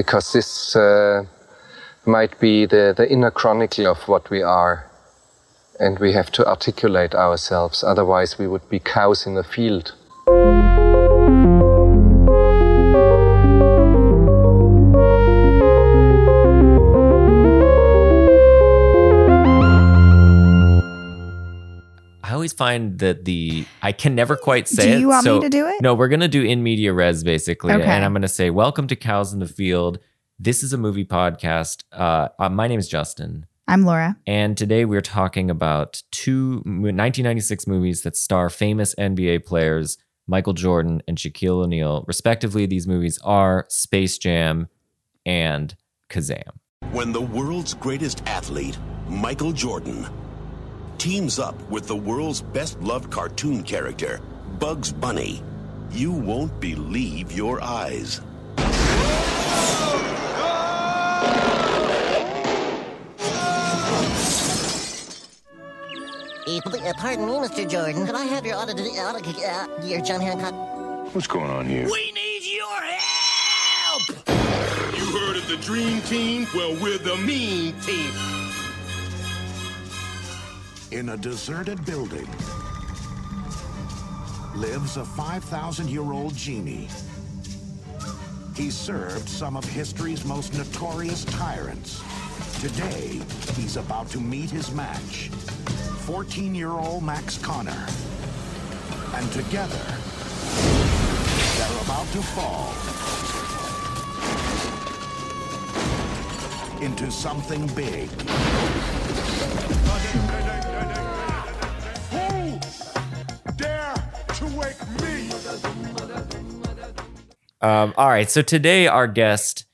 because this uh, might be the, the inner chronicle of what we are. And we have to articulate ourselves, otherwise, we would be cows in a field. Always find that the I can never quite say Do it. you want me to do it? No, we're gonna do in media res basically, Okay. and I'm gonna say, "Welcome to Cows in the Field." This is a movie podcast. Uh, uh, my name is Justin, I'm Laura. and today we're talking about two 1996 movies that star famous NBA players Michael Jordan and Shaquille O'Neal, respectively. These movies are Space Jam and Kazam. When the world's greatest athlete, Michael Jordan, teams up with the world's best loved cartoon character, Bugs Bunny, you won't believe your eyes. Uh, uh, pardon me, Mr. Jordan. Could I have your auto, auto uh, your John Hancock? What's going on here? We need your help! You heard of the Dream Team? Well, we're the Mean Team. In a deserted building lives a 5,000 year old genie. He served some of history's most notorious tyrants. Today, he's about to meet his match 14 year old Max Connor. And together, they're about to fall into something big. Wake me? Um, all right. So today our guest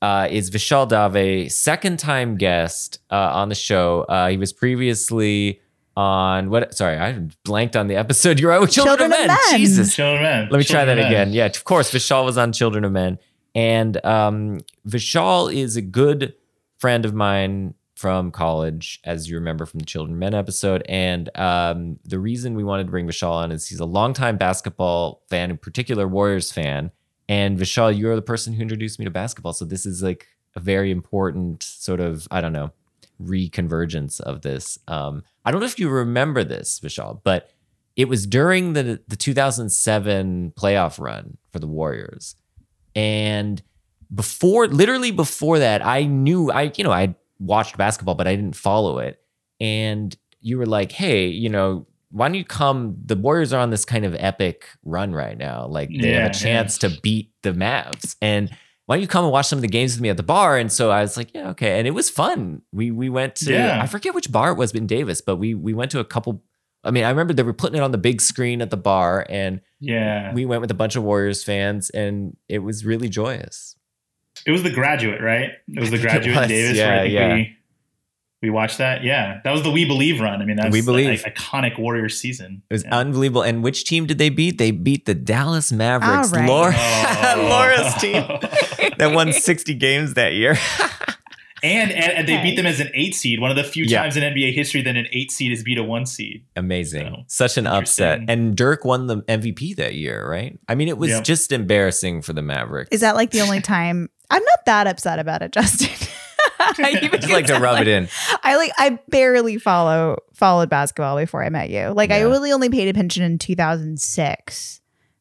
uh, is Vishal Dave, second time guest uh, on the show. Uh, he was previously on what? Sorry, I blanked on the episode. You're right with Children, Children of of Men. Men. Jesus. Children of Men. Let me try that Children of Men. again. Yeah, of course. Vishal was on Children of Men. And um, Vishal is a good friend of mine from college, as you remember from the Children Men episode. And um, the reason we wanted to bring Vishal on is he's a longtime basketball fan, in particular Warriors fan. And Vishal, you're the person who introduced me to basketball. So this is like a very important sort of, I don't know, reconvergence of this. Um, I don't know if you remember this, Vishal, but it was during the the 2007 playoff run for the Warriors. And before literally before that, I knew I you know, I watched basketball but I didn't follow it. And you were like, "Hey, you know, why don't you come the Warriors are on this kind of epic run right now. Like they Yeah, have a chance to beat the Mavs." And why don't you come and watch some of the games with me at the bar? And so I was like, yeah, okay. And it was fun. We we went to Yeah. I forget which bar it was in Davis, but we we went to a couple I mean, I remember they were putting it on the big screen at the bar, and Yeah. we went with a bunch of Warriors fans, and it was really joyous. It was the graduate, right? It was the I think it graduate was, Davis yeah, where I think yeah. we we watched that. Yeah. That was the We Believe run. I mean, that's We the Believe. i- iconic Warriors season. It was Yeah. unbelievable. And which team did they beat? They beat the Dallas Mavericks. All right. Laura, Oh. Laura's team that won 60 games that year. and, and and they Okay. beat them as an eight seed. One of the few Yeah. times in NBA history that an eight seed is beat a one seed. Amazing. So, Such an upset. And Dirk won the MVP that year, right? I mean, it was Yep. just embarrassing for the Mavericks. Is that like the only time? I'm not that upset about it, Justin. I just like to rub it in. I like I barely follow followed basketball before I met you. Like I really only paid attention in 2006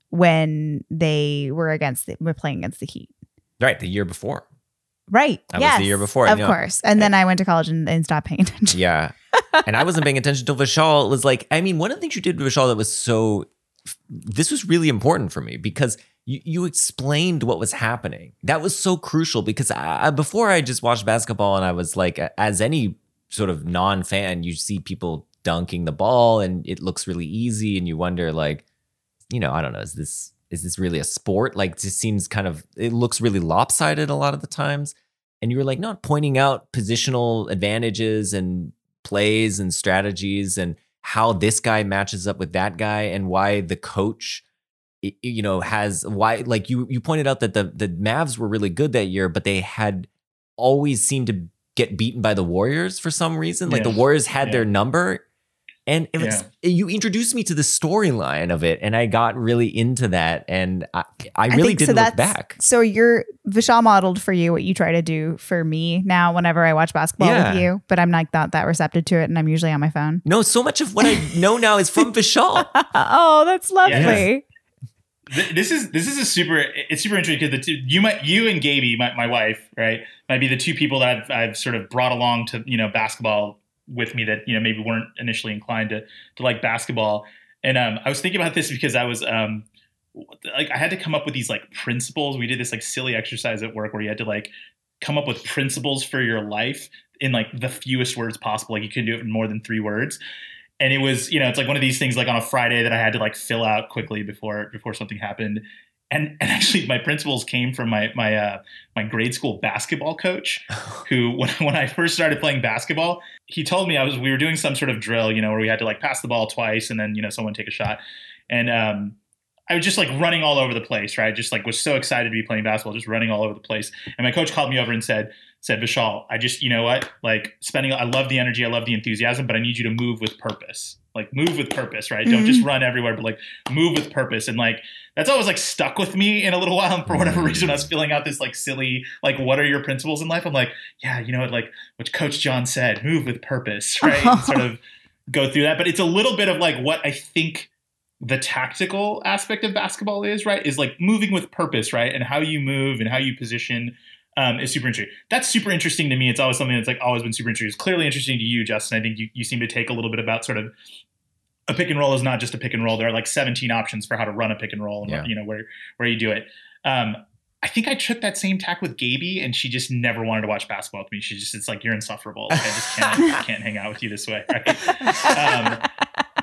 when they were against the, were playing against the Heat. Right, the year before. Right. That was yes, the year before, Of yeah. course. And then I went to college and, and stopped paying attention. Yeah. and I wasn't paying attention until Vishal was like, I mean, one of the things you did with Vishal that was so, this was really important for me because you, you explained what was happening. That was so crucial because I, before I just watched basketball and I was like, as any sort of non fan, you see people dunking the ball and it looks really easy and you wonder, like, you know, I don't know, is this. Is this really a sport? Like, just seems kind of, it looks really lopsided a lot of the times. And you were like, not pointing out positional advantages and plays and strategies and how this guy matches up with that guy and why the coach you know has why like you you pointed out that the the Mavs were really good that year but they had always seemed to get beaten by the Warriors for some reason like Yeah. the Warriors had Yeah. their number And it was, you introduced me to the storyline of it, and I got really into that. And I, I really think so didn't look that's- back. So you're Vishal modeled for you what you try to do for me now whenever I watch basketball Yeah. with you, but I'm like not that receptive to it and I'm usually on my phone. No, so much of what I know now is from Vishal. oh, that's lovely. Th- this is this is a super it's super interesting because the two you might you and Gaby my, my wife right might be the two people that I've, I've sort of brought along to you know basketball with me that you know maybe weren't initially inclined to to like basketball. And um, I was thinking about this because I was um like I had to come up with these like principles. We did this like silly exercise at work where you had to like come up with principles for your life in like the fewest words possible. Like you couldn't do it in more than three words and it was you know it's like one of these things like on a friday that i had to like fill out quickly before before something happened and and actually my principles came from my my uh my grade school basketball coach who when, when i first started playing basketball he told me i was we were doing some sort of drill you know where we had to like pass the ball twice and then you know someone take a shot and um I was just like running all over the place, right? Just like was so excited to be playing basketball, just running all over the place. And my coach called me over and said, said, Vishal, I just, you know what? Like spending, I love the energy, I love the enthusiasm, but I need you to move with purpose. Like move with purpose, right? Don't just mm-hmm. run everywhere, but like move with purpose. And like that's always like stuck with me in a little while. And for whatever mm-hmm. reason, I was filling out this like silly, like, what are your principles in life? I'm like, yeah, you know what? Like what Coach John said, move with purpose, right? And sort of go through that. But it's a little bit of like what I think the tactical aspect of basketball is, right? Is like moving with purpose, right? And how you move and how you position um, is super interesting. That's super interesting to me. It's always something that's like always been super interesting. It's clearly interesting to you, Justin. I think you, you seem to take a little bit about sort of a pick and roll is not just a pick and roll. There are like 17 options for how to run a pick and roll and Yeah. you know where where you do it. Um, I think I took that same tack with Gaby, and she just never wanted to watch basketball with me. She just it's like you're insufferable. Like, I just can't can't hang out with you this way. Right? Um,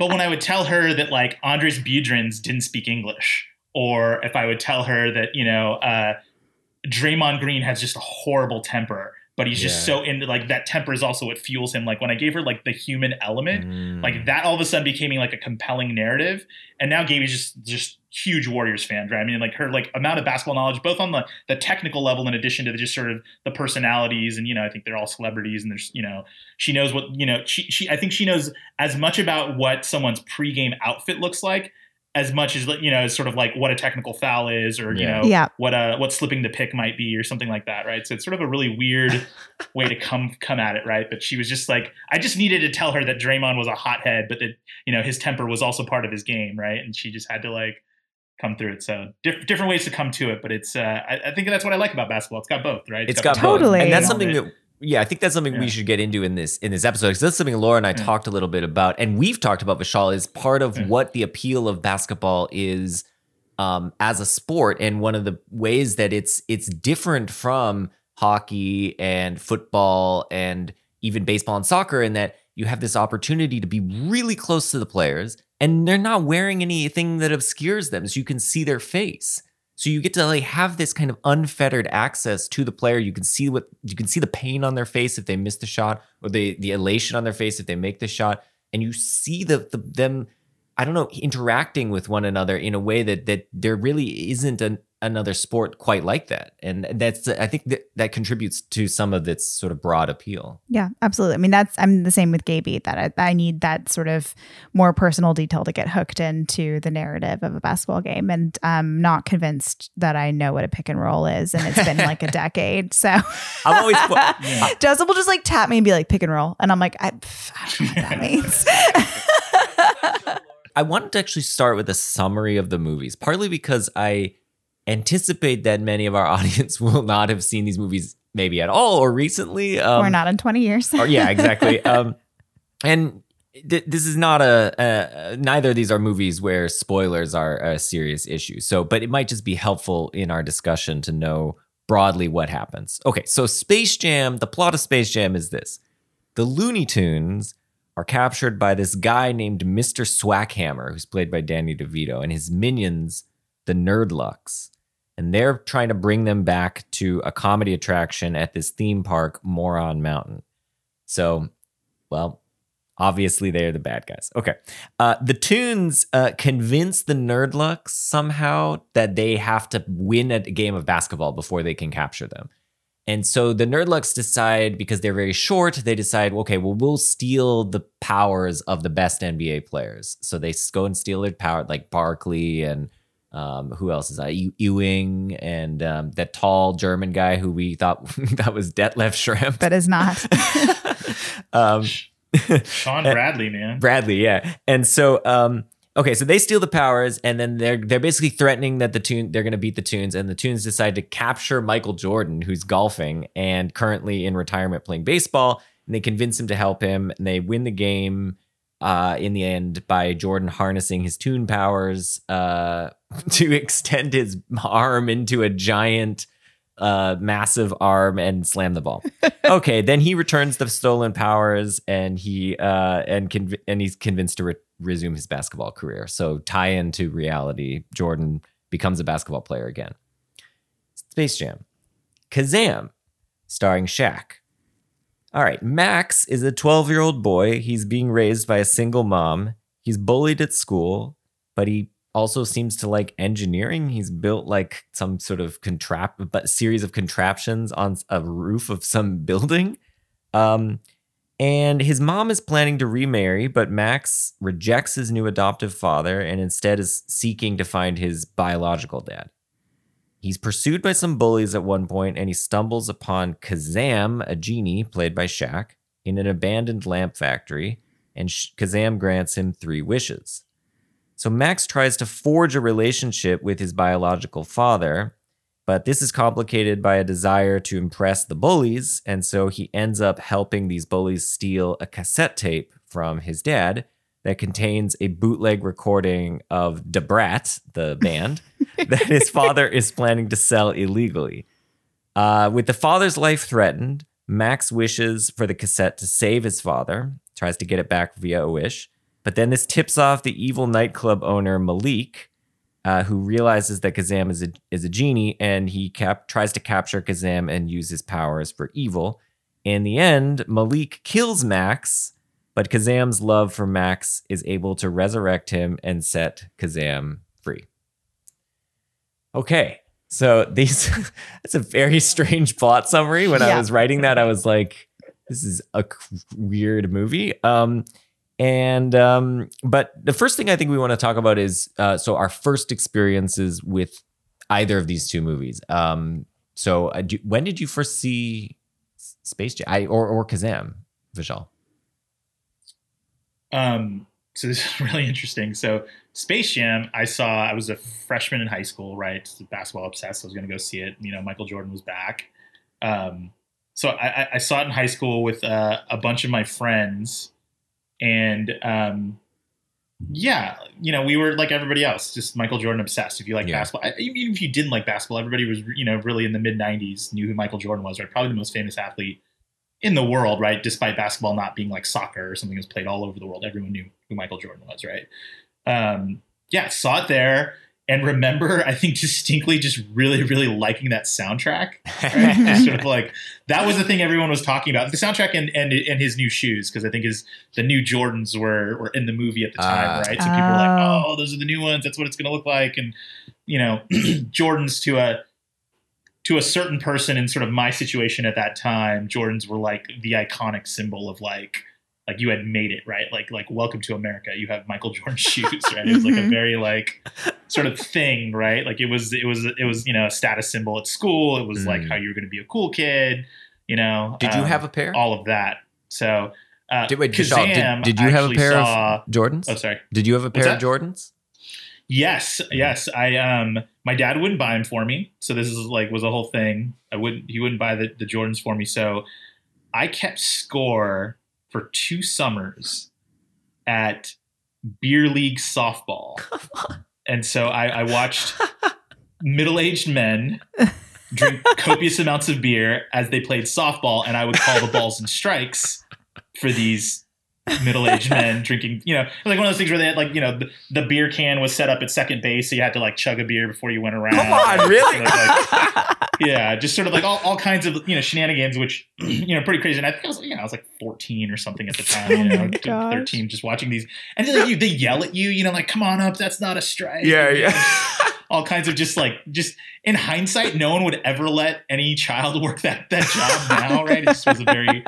but when I would tell her that like Andris Biedrins didn't speak English, or if I would tell her that you know uh, Draymond Green has just a horrible temper, but he's just Yeah. so into like that temper is also what fuels him. Like when I gave her like the human element, Mm. like that all of a sudden became like a compelling narrative. And now Gaby's just just huge Warriors fan, right? I mean, like her like amount of basketball knowledge, both on the the technical level, in addition to the, just sort of the personalities, and you know, I think they're all celebrities, and there's you know, she knows what you know, she she I think she knows as much about what someone's pregame outfit looks like as much as you know, as sort of like what a technical foul is, or you Yeah. know, Yeah. what uh what slipping the pick might be, or something like that, right? So it's sort of a really weird way to come come at it, right? But she was just like, I just needed to tell her that Draymond was a hothead, but that you know his temper was also part of his game, right? And she just had to like come through it. So diff- different ways to come to it, but it's uh, I, I think that's what I like about basketball. It's got both, right? It's got both. both. Totally. and that's something that yeah, I think that's something Yeah. we should get into in this in this episode because that's something Laura and I talked a little bit about, and we've talked about Vishal is part of what the appeal of basketball is um, as a sport, and one of the ways that it's it's different from hockey and football and even baseball and soccer in that you have this opportunity to be really close to the players and they're not wearing anything that obscures them so you can see their face so you get to like have this kind of unfettered access to the player. You can see what you can see the pain on their face if they miss the shot or the the elation on their face if they make the shot. And you see the, the them i don't know interacting with one another in a way that that there really isn't an, another sport quite like that and that's i think that that contributes to some of its sort of broad appeal Yeah, absolutely. I mean, that's I'm the same with Gaby that I, I need that sort of more personal detail to get hooked into the narrative of a basketball game, and I'm not convinced that I know what a pick and roll is, and it's been like a decade. So i'm always Justin will just like tap me and be like pick and roll, and I'm like I, I don't know what that means. I wanted to actually start with a summary of the movies, partly because I anticipate that many of our audience will not have seen these movies maybe at all or recently. Um, We're not in 20 years. or- yeah, exactly. um, and th- this is not a, a neither of these are movies where spoilers are a serious issue. So, but it might just be helpful in our discussion to know broadly what happens. Okay, so Space Jam, the plot of Space Jam is this: the Looney Tunes are captured by this guy named Mr. Swackhammer, who's played by Danny DeVito, and his minions, the Nerdlucks. And they're trying to bring them back to a comedy attraction at this theme park, Moron Mountain. So, well, obviously they're the bad guys. Okay. Uh, the Tunes uh, convince the Nerdlucks somehow that they have to win a game of basketball before they can capture them. And so the Nerdlucks decide, because they're very short, they decide, okay, well, we'll steal the powers of the best NBA players. So they s- go and steal their power, like Barkley and um, who else is that? Ew- Ewing and um, that tall German guy who we thought that was Detlef Schrempf. but is not. um, Shawn Bradley, man. Bradley, yeah. And so, um, okay, so they steal the powers, and then they're they're basically threatening that the tune they're going to beat the Tunes, and the Tunes decide to capture Michael Jordan, who's golfing and currently in retirement playing baseball, and they convince him to help him, and they win the game. Uh, in the end, by Jordan harnessing his tune powers uh, to extend his arm into a giant, uh, massive arm and slam the ball okay, then he returns the stolen powers and he uh and conv- and he's convinced to re- resume his basketball career. So tie into reality, Jordan becomes a basketball player again. Space Jam. Kazam, starring Shaq. All right, Max is a 12-year-old boy. He's being raised by a single mom. He's bullied at school, but he also seems to like engineering. He's built like some sort of contrap but series of contraptions on a roof of some building. Um, and his mom is planning to remarry, but Max rejects his new adoptive father and instead is seeking to find his biological dad. He's pursued by some bullies at one point and he stumbles upon Kazam, a genie played by Shaq, in an abandoned lamp factory, and Kazam grants him three wishes. So Max tries to forge a relationship with his biological father, but this is complicated by a desire to impress the bullies, and so he ends up helping these bullies steal a cassette tape from his dad that contains a bootleg recording of Debrat, the band, that his father is planning to sell illegally. Uh, with the father's life threatened, Max wishes for the cassette to save his father, tries to get it back via a wish. But then this tips off the evil nightclub owner Malik, uh, who realizes that Kazam is a, is a genie and he cap- tries to capture Kazam and use his powers for evil. In the end, Malik kills Max, but Kazam's love for Max is able to resurrect him and set Kazam free. Okay, so these that's a very strange plot summary. When I was writing that, I was like, "This is a weird movie." Um, and um, but the first thing I think we want to talk about is uh, so our first experiences with either of these two movies. Um, so uh, do, when did you first see Space Jam I, or or Kazam, Vishal? Um, so this is really interesting. So Space Jam, I saw. I was a freshman in high school, right? Basketball obsessed. I was going to go see it. You know, Michael Jordan was back. Um, so I, I- I saw it in high school with uh, a bunch of my friends, and um, yeah, you know, we were like everybody else, just Michael Jordan obsessed. If you like Yeah. basketball, I, even if you didn't like basketball, everybody was, you know, really in the mid '90s knew who Michael Jordan was, right? Probably the most famous athlete in the world, right? Despite basketball not being like soccer or something that's played all over the world, everyone knew who Michael Jordan was, right? Um, yeah, saw it there and remember, I think distinctly just really, really liking that soundtrack. Right? just sort of like that was the thing everyone was talking about. The soundtrack and and, and his new shoes, because I think his the new Jordans were were in the movie at the time, Ah. right? So people were like, Oh. oh, those are the new ones. That's what it's gonna look like. And you know, Jordans to a to a certain person in sort of my situation at that time, Jordans were like the iconic symbol of like like you had made it, right? Like like welcome to America. You have Michael Jordan shoes, right? It was like a Mhm. very like sort of thing, right? Like it was it was it was, you know, a status symbol at school. It was like Mm. how you were gonna be a cool kid, you know. Did you um, have a pair? all of that? So uh Did, wait, Kazam did, did you have a pair saw, of Jordans? Oh sorry. Did you have a pair of? Jordans? Yes, yes. I um my dad wouldn't buy them for me. So this is like was a whole thing. I wouldn't he wouldn't buy the, the Jordans for me. So I kept score for two summers at beer league softball. and so I, I watched middle-aged men drink copious amounts of beer as they played softball, and I would call the balls and strikes for these middle-aged men drinking. You know, like one of those things where they had like you know the, the beer can was set up at second base, so you had to like chug a beer before you went around. Come on, really? Like- yeah, just sort of like all, all kinds of you know shenanigans, which you know pretty crazy. And I think I was you know I was like 14 or something at the time, oh you Oh know, my gosh. 13, just watching these, and then like, you, they yell at you, you know, like come on up, that's not a strike. yeah, yeah. all kinds of just like just in hindsight, no one would ever let any child work that that job now, right? It just was a very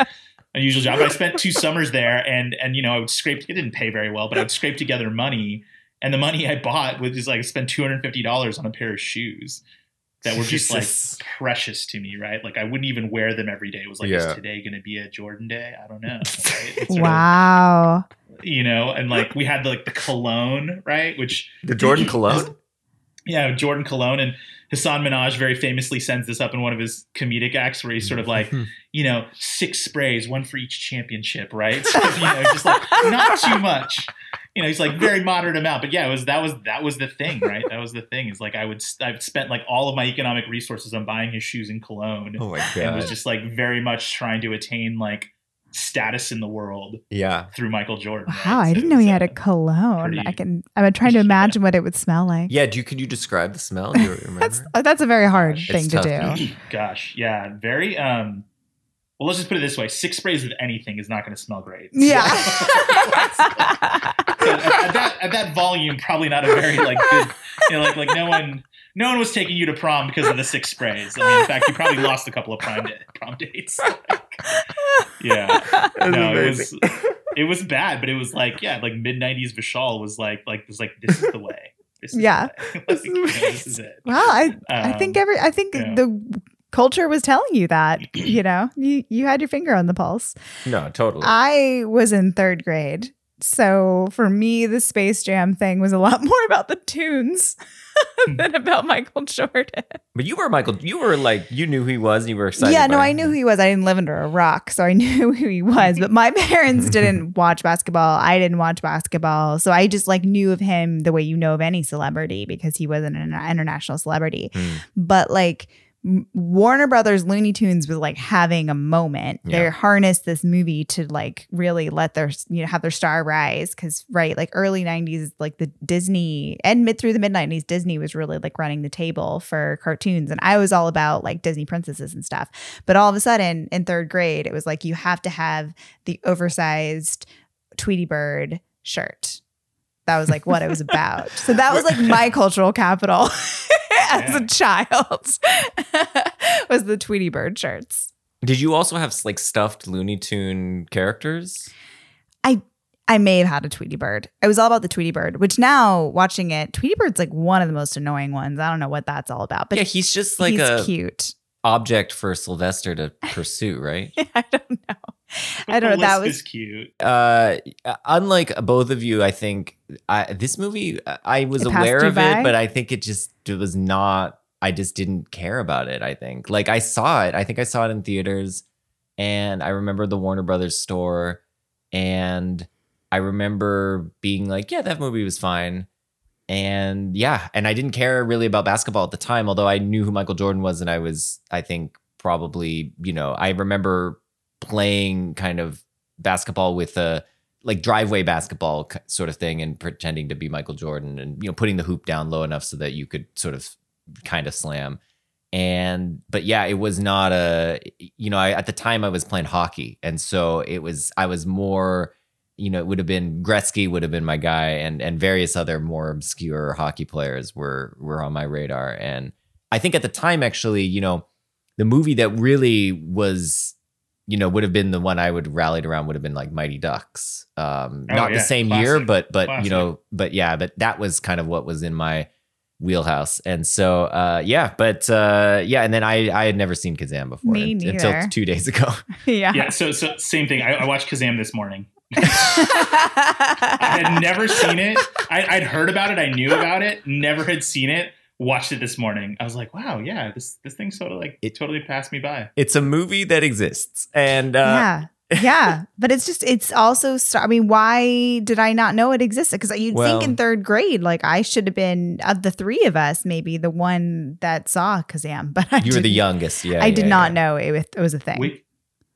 unusual job. I spent two summers there, and and you know I would scrape. It didn't pay very well, but I would scrape together money, and the money I bought was just like I spent two hundred fifty dollars on a pair of shoes that were just Jesus. like precious to me, right? Like I wouldn't even wear them every day. It was like, Yeah. is today going to be a Jordan day? I don't know. Right? It's sort of- Wow. you know, and like we had like the cologne, right? Which The Jordan cologne? yeah, Jordan Cologne and Hasan Minhaj very famously sends this up in one of his comedic acts where he's sort of like, hmm. you know, six sprays, one for each championship, right? So, you know, just like not too much. You know, he's like very moderate amount, but yeah, it was that was that was the thing, right? That was the thing. Is like I would I've spent like all of my economic resources on buying his shoes in cologne, Oh my and was just like very much trying to attain like status in the world Yeah. through Michael Jordan. Wow, right? I So didn't know was, he had a cologne. I can I'm trying to imagine what it would smell like. Yeah, do you could you describe the smell? You remember? That's uh, that's a very hard It's thing to tough. do. Gosh, yeah, very. Um, well, let's just put it this way: six sprays of anything is not going to smell great. Yeah. So, at, at that at that volume, probably not a very like good. You know, like like no one no one was taking you to prom because of the six sprays. I mean, in fact, you probably lost a couple of prom da- prom dates. yeah, no, it was it was bad, but it was like yeah, like mid '90s Vishal was like like was like this is the way. This is Yeah. the way. Like, you know, this is it. Well, I I think Um, every I think yeah. the culture was telling you that. You know, you you had your finger on the pulse. no, totally. I was in third grade. So for me, the Space Jam thing was a lot more about the tunes than about Michael Jordan. but you were Michael. You were like you knew who he was. and You were excited. yeah, no, by I knew who he was. I didn't live under a rock, so I knew who he was. But my parents didn't watch basketball. I didn't watch basketball, so I just like knew of him the way you know of any celebrity because he wasn't an international celebrity. Hmm. But like Warner Brothers Looney Tunes was like having a moment. They harnessed this movie to like really let their you know have their star rise because right like early '90s like the Disney and mid through the mid '90s Disney was really like running the table for cartoons and I was all about like Disney princesses and stuff. But all of a sudden in third grade it was like you have to have the oversized Tweety Bird shirt. That was like what it was about. So that was like my cultural capital as a child was the Tweety Bird shirts. Did you also have like stuffed Looney Tune characters? I I may have had a Tweety Bird. It was all about the Tweety Bird, which now watching it, Tweety Bird's like one of the most annoying ones. I don't know what that's all about, but yeah, he's just like he's a cute. object for Sylvester to pursue, right? I don't know. I don't know. That was cute. uh unlike both of you i think I, this movie i was It aware of by? it but i think it just it was not i just didn't care about it i think like i saw it i think i saw it in theaters and i remember the warner brothers store and i remember being like yeah that movie was fine and yeah and i didn't care really about basketball at the time although i knew who michael jordan was and i was i think probably you know i remember playing kind of basketball with a like driveway basketball sort of thing and pretending to be Michael Jordan and you know putting the hoop down low enough so that you could sort of kind of slam. And but yeah it was not a you know I, at the time I was playing hockey and so it was I was more you know it would have been Gretzky would have been my guy and and various other more obscure hockey players were were on my radar. And I think at the time actually you know the movie that really was you know would have been the one I would rallied around would have been like Mighty Ducks. Um, Oh, not the yeah. same year, but but Classic. you know, but yeah, but that was kind of what was in my wheelhouse. And so uh, yeah, but uh, yeah, and then I I had never seen Kazam before Me un- until two days ago. yeah. Yeah, so so same thing. I, I watched Kazam this morning. I had never seen it. I, I'd heard about it. I knew about it. Never had seen it. Watched it this morning. I was like, wow, yeah, this this thing sort of like It- totally passed me by. it's a movie that exists, and uh, yeah. yeah, but it's just it's also. Star- I mean, why did I not know it existed? Because you'd Well- think in third grade, like I should have been of the three of us, maybe the one that saw Kazam. But I you were the youngest. Yeah, I yeah, did not yeah. know it was, it was a thing. Wik-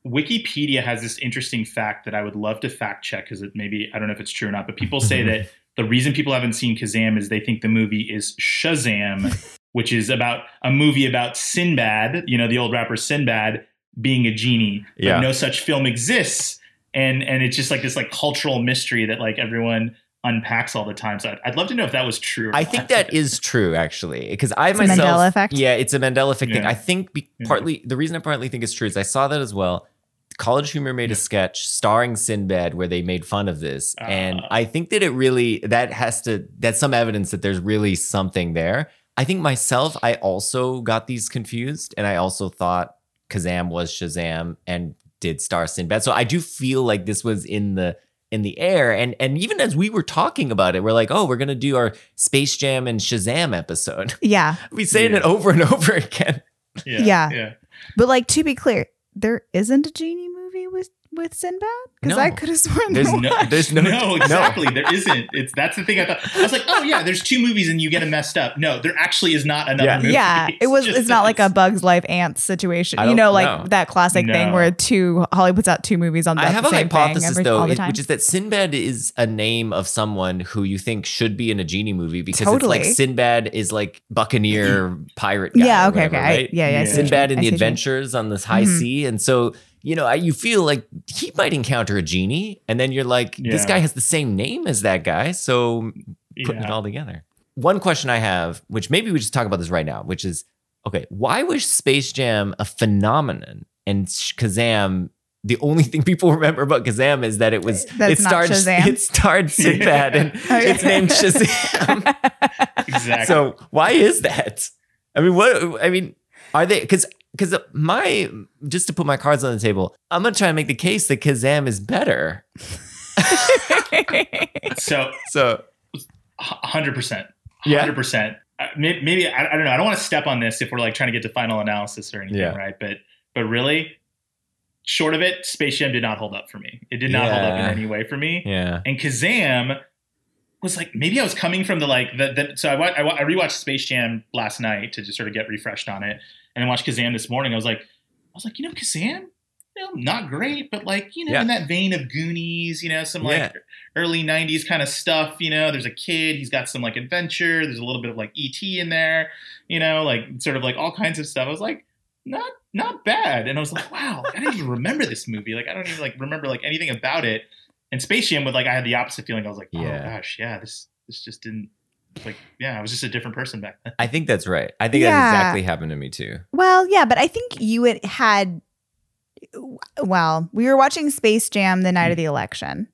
Wikipedia has this interesting fact that I would love to fact check because it maybe I don't know if it's true or not, but people say that the reason people haven't seen Kazam is they think the movie is Shazam, which is about a movie about Sinbad, you know, the old rapper Sinbad being a genie. But Yeah. no such film exists. And and it's just like this like cultural mystery that like everyone unpacks all the time. So I'd, I'd love to know if that was true. or I not. think that is true, actually, because I It's a myself, Mandela effect? yeah, it's a Mandela effect thing. I think be, Yeah. partly the reason I partly think it's true is I saw that as well. College Humor made a sketch starring Sinbad where they made fun of this, and Ah. I think that it really that has to that's some evidence that there's really something there. I think myself, I also got these confused, and I also thought Kazam was Shazam and did star Sinbad. So I do feel like this was in the in the air, and and even as we were talking about it, we're like, oh, we're gonna do our Space Jam and Shazam episode. Yeah. we saying Yeah. it over and over again. Yeah. Yeah. Yeah. But like to be clear, there isn't a genie movie with with Sinbad because No. I could have sworn There's there no- was. there's no- no, no. exactly. There isn't. It's that's the thing I thought. I was like, oh yeah, there's two movies and you get them messed up. No, there actually is not another Yeah. movie. Yeah, it was. It's not like a. Bugs Life ants situation. You know, like know. that classic thing where two Holly puts out two movies on the I have the a hypothesis every, though, it- which is that Sinbad is a name of someone who you think should be in a genie movie because Totally. it's like Sinbad is like Buccaneer pirate guy. yeah. Okay. whatever, okay. I- right? yeah. Yeah. Yeah. see what you Sinbad in the see what you mean. adventures on this high Mhm. sea, and so you know you feel like he might encounter a genie, and then you're like, this Yeah. guy has the same name as that guy, so putting it all together. One question I have, which maybe we just talk about this right now, which is okay, why was Space Jam a phenomenon and Kazam? The only thing people remember about Kazam is that it was That it it's not starred Shazam? it starred Sinbad and Okay. it's named Shazam. Exactly. so why is that? I mean, what? I mean, are they? Because because my just to put my cards on the table, I'm gonna try and make the case that Kazam is better. so So hundred percent. Yeah. Hundred percent. Uh, Maybe, I, I don't know. I don't want to step on this if we're like trying to get to final analysis or anything, Yeah. right? But but really, short of it, Space Jam did not hold up for me. It did not hold up in any way for me. yeah, And Kazam was like maybe I was coming from the like the, the so I, I I rewatched Space Jam last night to just sort of get refreshed on it, and then watched Kazam this morning. I was like, I was like, you know, Kazam, you know, not great, but like you know, Yeah. in that vein of Goonies, you know, some like Yeah. early '90s kind of stuff. You know, there's a kid, he's got some like adventure. There's a little bit of like ET in there, you know, like sort of like all kinds of stuff. I was like, not not bad, and I was like, wow, I didn't even remember this movie. Like I don't even like remember like anything about it. And Space Jam with like I had the opposite feeling. I was like, oh Yeah. gosh, yeah, this this just didn't like yeah, I was just a different person back then. I think that's right. I think Yeah. that exactly happened to me too. Well, yeah, but I think you had had. Well, we were watching Space Jam the night of the election,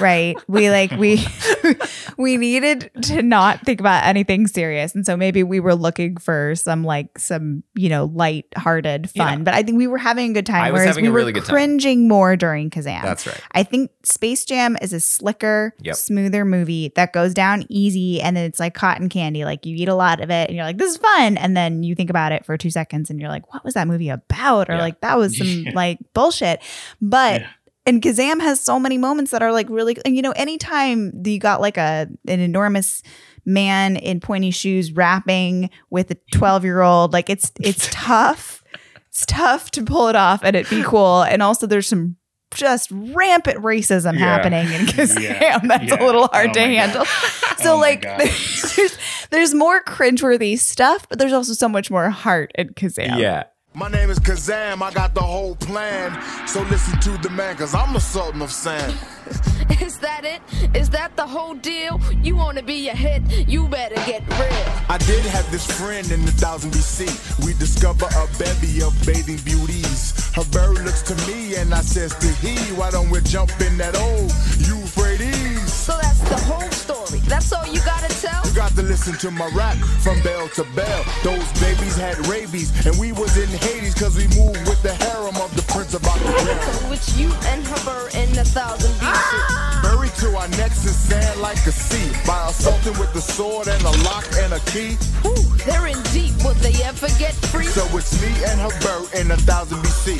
right? We like we we needed to not think about anything serious, and so maybe we were looking for some like some you know light-hearted fun. Yeah. But I think we were having a good time. I was whereas having we a were really good time. cringing more during Kazam. That's right. I think Space Jam is a slicker, Yep. smoother movie that goes down easy and then it's like cotton candy. Like you eat a lot of it and you're like, this is fun. And then you think about it for two seconds and you're like, what was that movie about? Or Yeah. like, that was some Yeah. like bullshit. But Yeah. And Kazam has so many moments that are like really, and you know, anytime you got like a an enormous man in pointy shoes rapping with a 12 year old, like it's it's tough. It's tough to pull it off and it be cool. And also there's some just rampant racism Yeah. happening in Kazam. Yeah. That's Yeah. a little hard Oh to handle. So Oh like there's, there's more cringeworthy stuff, but there's also so much more heart in Kazam. Yeah. My name is Kazam, I got the whole plan. So listen to the man, cause I'm the Sultan of Sand. Is that it? Is that the whole deal? You wanna be a hit? You better get real. I did have this friend in the thousand BC. We discover a bevy of bathing beauties. Her bird looks to me and I says to he, why don't we jump in that old Euphrates? So that's the whole story. That's all you gotta tell? You got to listen to my rap from bell to bell. Those babies had rabies and we was in Hades cause we moved with the harem of the prince of Akbar. Which you and her in a thousand BC. Buried to our necks in sand like a sea. By assaulting with the sword and a lock and a key. Whew, they're in deep. Will they ever get free? So it's me and her bird in a thousand BC.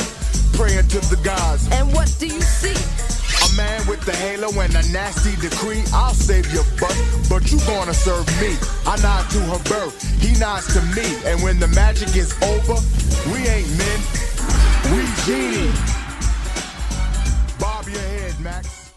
Praying to the gods. And what do you see? A man with the halo and a nasty decree. I'll save your butt, but you gonna serve me. I nod to her bird, he nods to me. And when the magic is over, we ain't men, we genie. Bob your head, Max.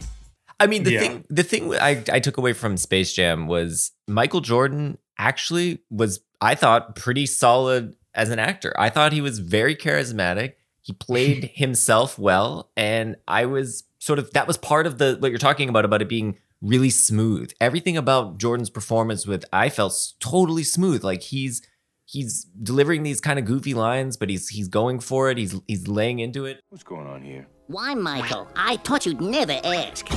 I mean, the Yeah. thing the thing I, I took away from Space Jam was Michael Jordan actually was I thought pretty solid as an actor. I thought he was very charismatic. He played himself well, and I was sort of that was part of the what you're talking about about it being really smooth. Everything about Jordan's performance with I felt totally smooth. Like he's he's delivering these kind of goofy lines, but he's he's going for it. He's he's laying into it. What's going on here? Why, Michael? I thought you'd never ask.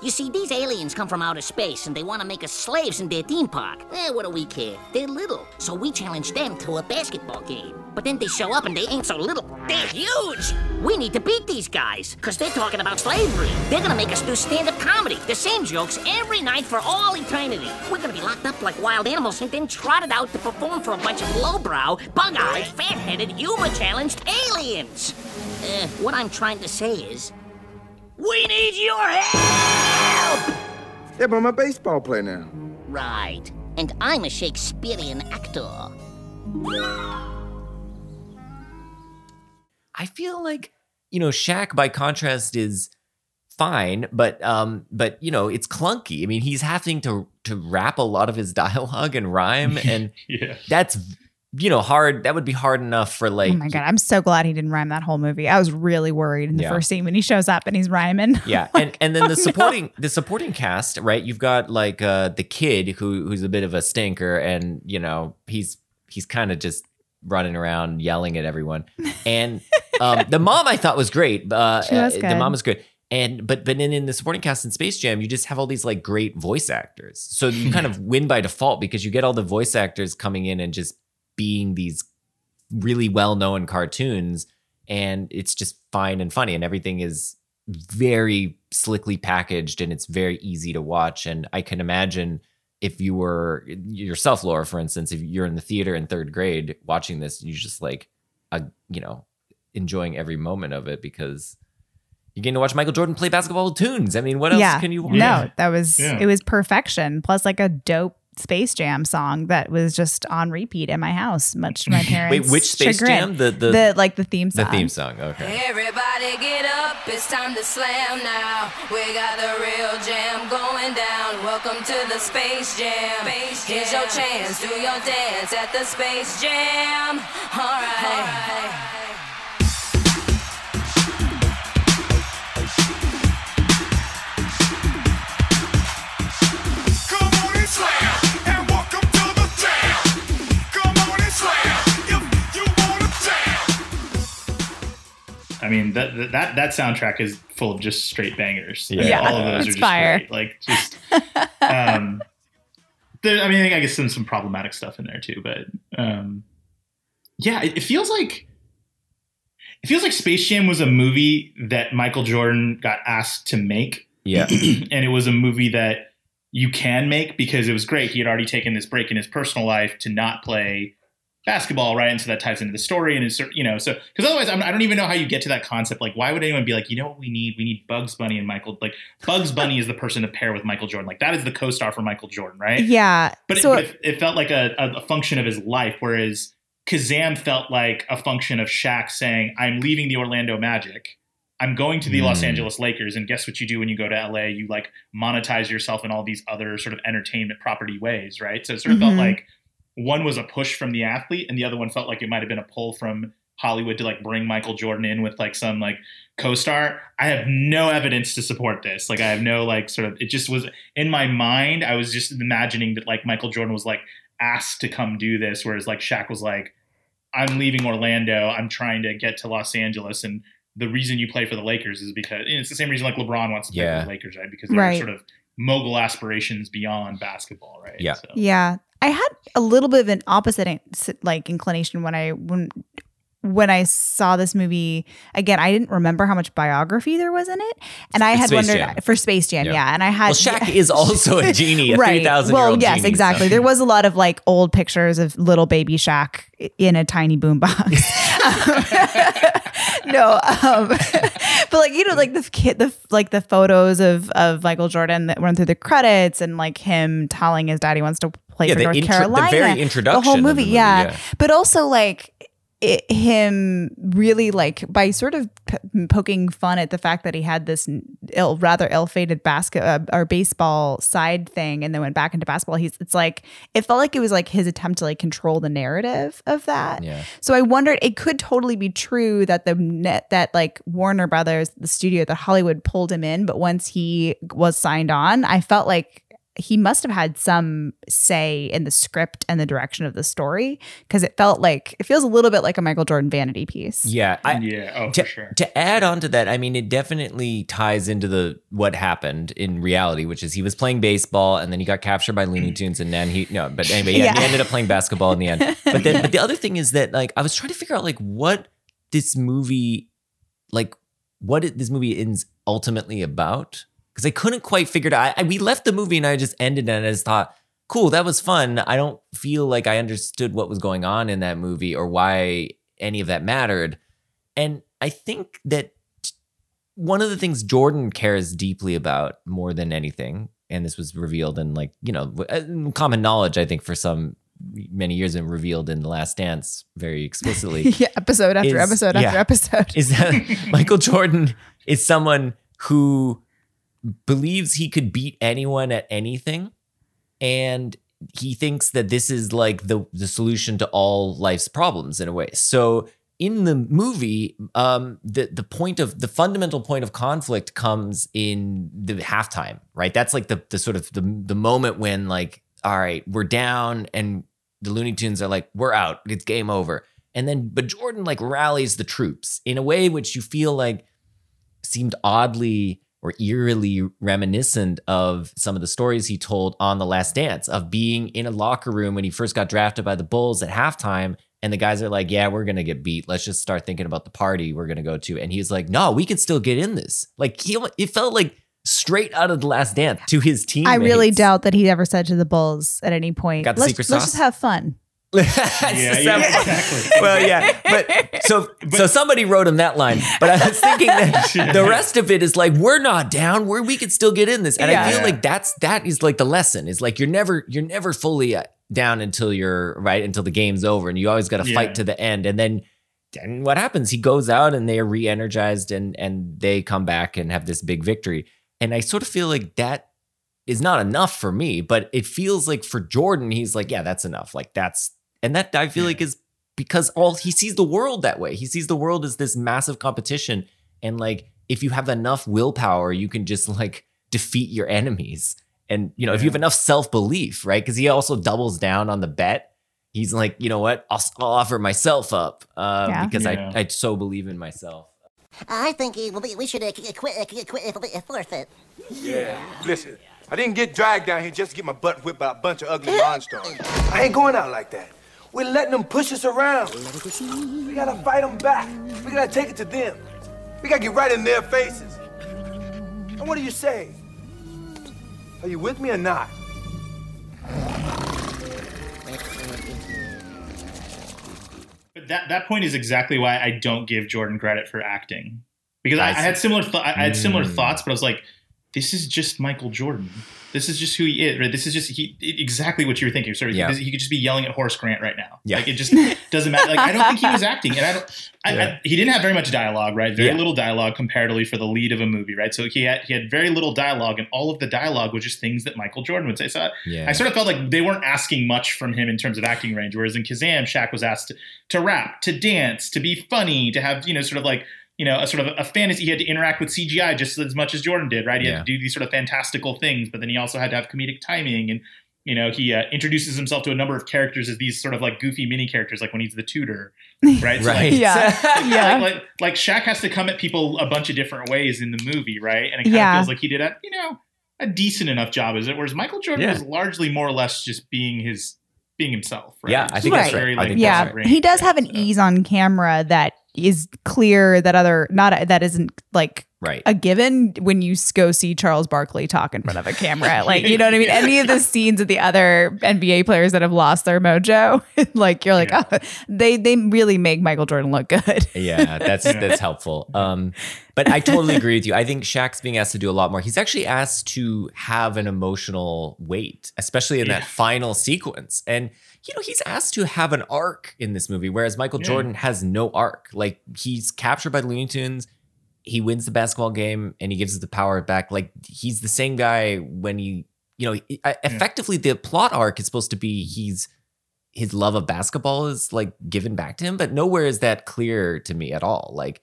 You see, these aliens come from outer space and they want to make us slaves in their theme park. Eh, what do we care? They're little. So we challenge them to a basketball game. But then they show up and they ain't so little. They're huge! We need to beat these guys, because they're talking about slavery. They're gonna make us do stand up comedy, the same jokes every night for all eternity. We're gonna be locked up like wild animals and then trotted out to perform for a bunch of lowbrow, bug eyed, fat headed, humor challenged aliens. Uh, what I'm trying to say is. We need your help! Yeah, but I'm a baseball player now. Right. And I'm a Shakespearean actor. I feel like you know Shaq by contrast is fine, but um, but you know it's clunky. I mean, he's having to to rap a lot of his dialogue and rhyme, and Yeah. that's you know hard. That would be hard enough for like oh my god, I'm so glad he didn't rhyme that whole movie. I was really worried in the Yeah. first scene when he shows up and he's rhyming. yeah and and then the Oh, no. supporting the supporting cast right you've got like uh the kid who who's a bit of a stinker and you know he's he's kind of just running around yelling at everyone and um the mom i thought was great uh She was uh, the mom was good and but but then in the supporting cast in space jam you just have all these like great voice actors so you kind of win by default because you get all the voice actors coming in and just being these really well-known cartoons and it's just fine and funny and everything is very slickly packaged and it's very easy to watch and i can imagine if you were yourself laura for instance if you're in the theater in third grade watching this you're just like uh, you know enjoying every moment of it because you're getting to watch michael jordan play basketball with tunes i mean what else yeah. can you watch No, that was Yeah. it was perfection. Plus like a dope Space Jam song that was just on repeat in my house, much to my parents. Wait, which Space chagrin. Jam? The- the- like the theme song. the theme song okay Everybody get up, it's time to slam now. We got the real jam going down. Welcome to the Space Jam. space Here's your chance, do your dance at the Space Jam. Alright. Come I mean that that that soundtrack is full of just straight bangers. Like, Yeah. all of those It's are just fire. great. Like just, um, there, I mean, I guess some some problematic stuff in there too, but um, yeah, it, it feels like it feels like Space Jam was a movie that Michael Jordan got asked to make. Yeah. and it was a movie that you can make because it was great. He had already taken this break in his personal life to not play basketball, right? And so that ties into the story, and it's you know, so because otherwise, I'm, I don't even know how you get to that concept. Like, why would anyone be like, you know what we need? We need Bugs Bunny and Michael. Like, Bugs Bunny is the person to pair with Michael Jordan. Like, that is the co-star for Michael Jordan, right? Yeah. But, so it, but it, it felt like a, a, a function of his life, whereas Kazam felt like a function of Shaq saying, "I'm leaving the Orlando Magic." I'm going to the Los Mm. Angeles Lakers, and guess what you do when you go to LA? You like monetize yourself in all these other sort of entertainment property ways, right? So it sort of felt Mhm. like one was a push from the athlete, and the other one felt like it might have been a pull from Hollywood to like bring Michael Jordan in with like some like co-star. I have no evidence to support this. Like I have no like sort of it just was in my mind. I was just imagining that like Michael Jordan was like asked to come do this, whereas like Shaq was like, I'm leaving Orlando. I'm trying to get to Los Angeles and the reason you play for the Lakers is because and it's the same reason like LeBron wants to play Yeah. for the Lakers, right? Because they're Right. sort of mogul aspirations beyond basketball, right? Yeah. So, Yeah. I had a little bit of an opposite like inclination when I when when I saw this movie again. I didn't remember how much biography there was in it, and I had Space wondered Jam. for Space Jam. Yeah. Yeah, and I had well Shaq is also a genie a right. 3000 Well, yes, genie, exactly. so- There was a lot of like old pictures of little baby Shaq in a tiny boombox. no, um, but like you know, like the kid, the like the photos of of Michael Jordan that run through the credits, and like him telling his daddy wants to play Yeah, for the North intro- the Carolina. very the introduction whole of the movie, movie, yeah. yeah. But also like it, him really like by sort of p- poking fun at the fact that he had this ill, rather ill-fated basket uh, or baseball side thing and then went back into basketball he's it's like it felt like it was like his attempt to like control the narrative of that Yeah. so i wondered it could totally be true that the net that like warner brothers the studio that hollywood pulled him in but once he was signed on i felt like he must have had some say in the script and the direction of the story because it felt like it feels a little bit like a Michael Jordan vanity piece. Yeah, I, yeah, oh to, for sure. to add on to that, I mean, it definitely ties into the what happened in reality, which is he was playing baseball and then he got captured by Looney mm. Tunes, and then he no, but anyway, yeah, he ended up playing basketball in the end. But then, but the other thing is that like I was trying to figure out like what this movie, like what it, this movie is ultimately about because I couldn't quite figure it out. I, we left the movie and I just ended and I just thought. Cool, that was fun. I don't feel like I understood what was going on in that movie or why any of that mattered. And I think that one of the things Jordan cares deeply about more than anything, and this was revealed in like, you know, uh, common knowledge, I think, for some many years and revealed in The Last Dance very explicitly, yeah, episode after Is- episode yeah. after episode. is that Michael Jordan is someone who believes he could beat anyone at anything. And he thinks that this is like the the solution to all life's problems in a way. So in the movie, um, the the point of the fundamental point of conflict comes in the halftime, right? That's like the the sort of the the moment when like, all right, we're down, and the Looney Tunes are like, we're out, it's game over, and then but Jordan like rallies the troops in a way which you feel like seemed oddly or eerily reminiscent of some of the stories he told on The Last Dance of being in a locker room when he first got drafted by the Bulls at halftime. And the guys are like, yeah, we're going to get beat. Let's just start thinking about the party we're going to go to. And he's like, no, we can still get in this. Like, he, it felt like straight out of The Last Dance to his team. I really doubt that he ever said to the Bulls at any point, let's, let's just have fun. yeah, yeah, exactly. Well, yeah, but so so somebody wrote him that line, but I was thinking that the rest of it is like we're not down, where we could still get in this, and I Yeah. feel like that's that is like the lesson is like you're never you're never fully uh, down until you're right until the game's over, and you always got to Yeah. fight to the end, and then. then what happens? He goes out and they are re-energized and and they come back and have this big victory. And I sort of feel like that is not enough for me, but it feels like for Jordan, he's like, yeah, that's enough. Like that's and that I feel like is because all he sees the world that way. He sees the world as this massive competition. And like if you have enough willpower, you can just like defeat your enemies. And you know, if you have enough self-belief, right? Because he also doubles down on the bet. He's like, you know what? I'll, I'll offer myself up uh, Yeah. because Yeah. I, I so believe in myself. I think we we should uh, quit, uh, quit, forfeit. Listen, I didn't get dragged down here just to get my butt whipped by a bunch of ugly monsters. I ain't going out like that. We're letting them push us around. We gotta fight them back. We gotta take it to them. We gotta get right in their faces. And what do you say? Are you with me or not? But that that point is exactly why I don't give Jordan credit for acting because I, I I had similar th- I had similar Mm. thoughts, but I was like, this is just Michael Jordan. This is just who he is. Right? This is just he exactly what you were thinking. Sort of, Yeah. he could just be yelling at Horace Grant right now. Yeah. Like it just doesn't matter. Like I don't think he was acting, and I don't. I, Yeah. I, he didn't have very much dialogue, right? Very Yeah. little dialogue comparatively for the lead of a movie, right? So he had he had very little dialogue, and all of the dialogue was just things that Michael Jordan would say. So I, Yeah. I sort of felt like they weren't asking much from him in terms of acting range. Whereas in Kazam, Shaq was asked to, to rap, to dance, to be funny, to have, you know, sort of like, you know, a sort of a fantasy. He had to interact with CGI just as much as Jordan did, right? He Yeah. had to do these sort of fantastical things, but then he also had to have comedic timing. And, you know, he uh, introduces himself to a number of characters as these sort of like goofy mini characters, like when he's the tutor, right? So, Right. like, Yeah. Yeah. like, like like Shaq has to come at people a bunch of different ways in the movie, right? And it kind Yeah. of feels like he did a you know a decent enough job as it. Whereas Michael Jordan Yeah. was largely more or less just being his being himself. Right? Yeah, I think that's Very, right. I like, think yeah, that's range, he does have an so. ease on camera that is clear that other not that isn't like right. a given when you go see Charles Barkley talk in front of a camera. Like, you know what I mean? Any of the scenes of the other NBA players that have lost their mojo, like you're like, Yeah. oh, they they really make Michael Jordan look good. Yeah, that's that's helpful. Um, but I totally agree with you. I think Shaq's being asked to do a lot more. He's actually asked to have an emotional weight, especially in Yeah. that final sequence. And you know, he's asked to have an arc in this movie, whereas Michael Yeah. Jordan has no arc. Like he's captured by the Looney Tunes, he wins the basketball game, and he gives us the power back. Like he's the same guy when he, you know, e- effectively the plot arc is supposed to be he's his love of basketball is like given back to him, but nowhere is that clear to me at all. Like,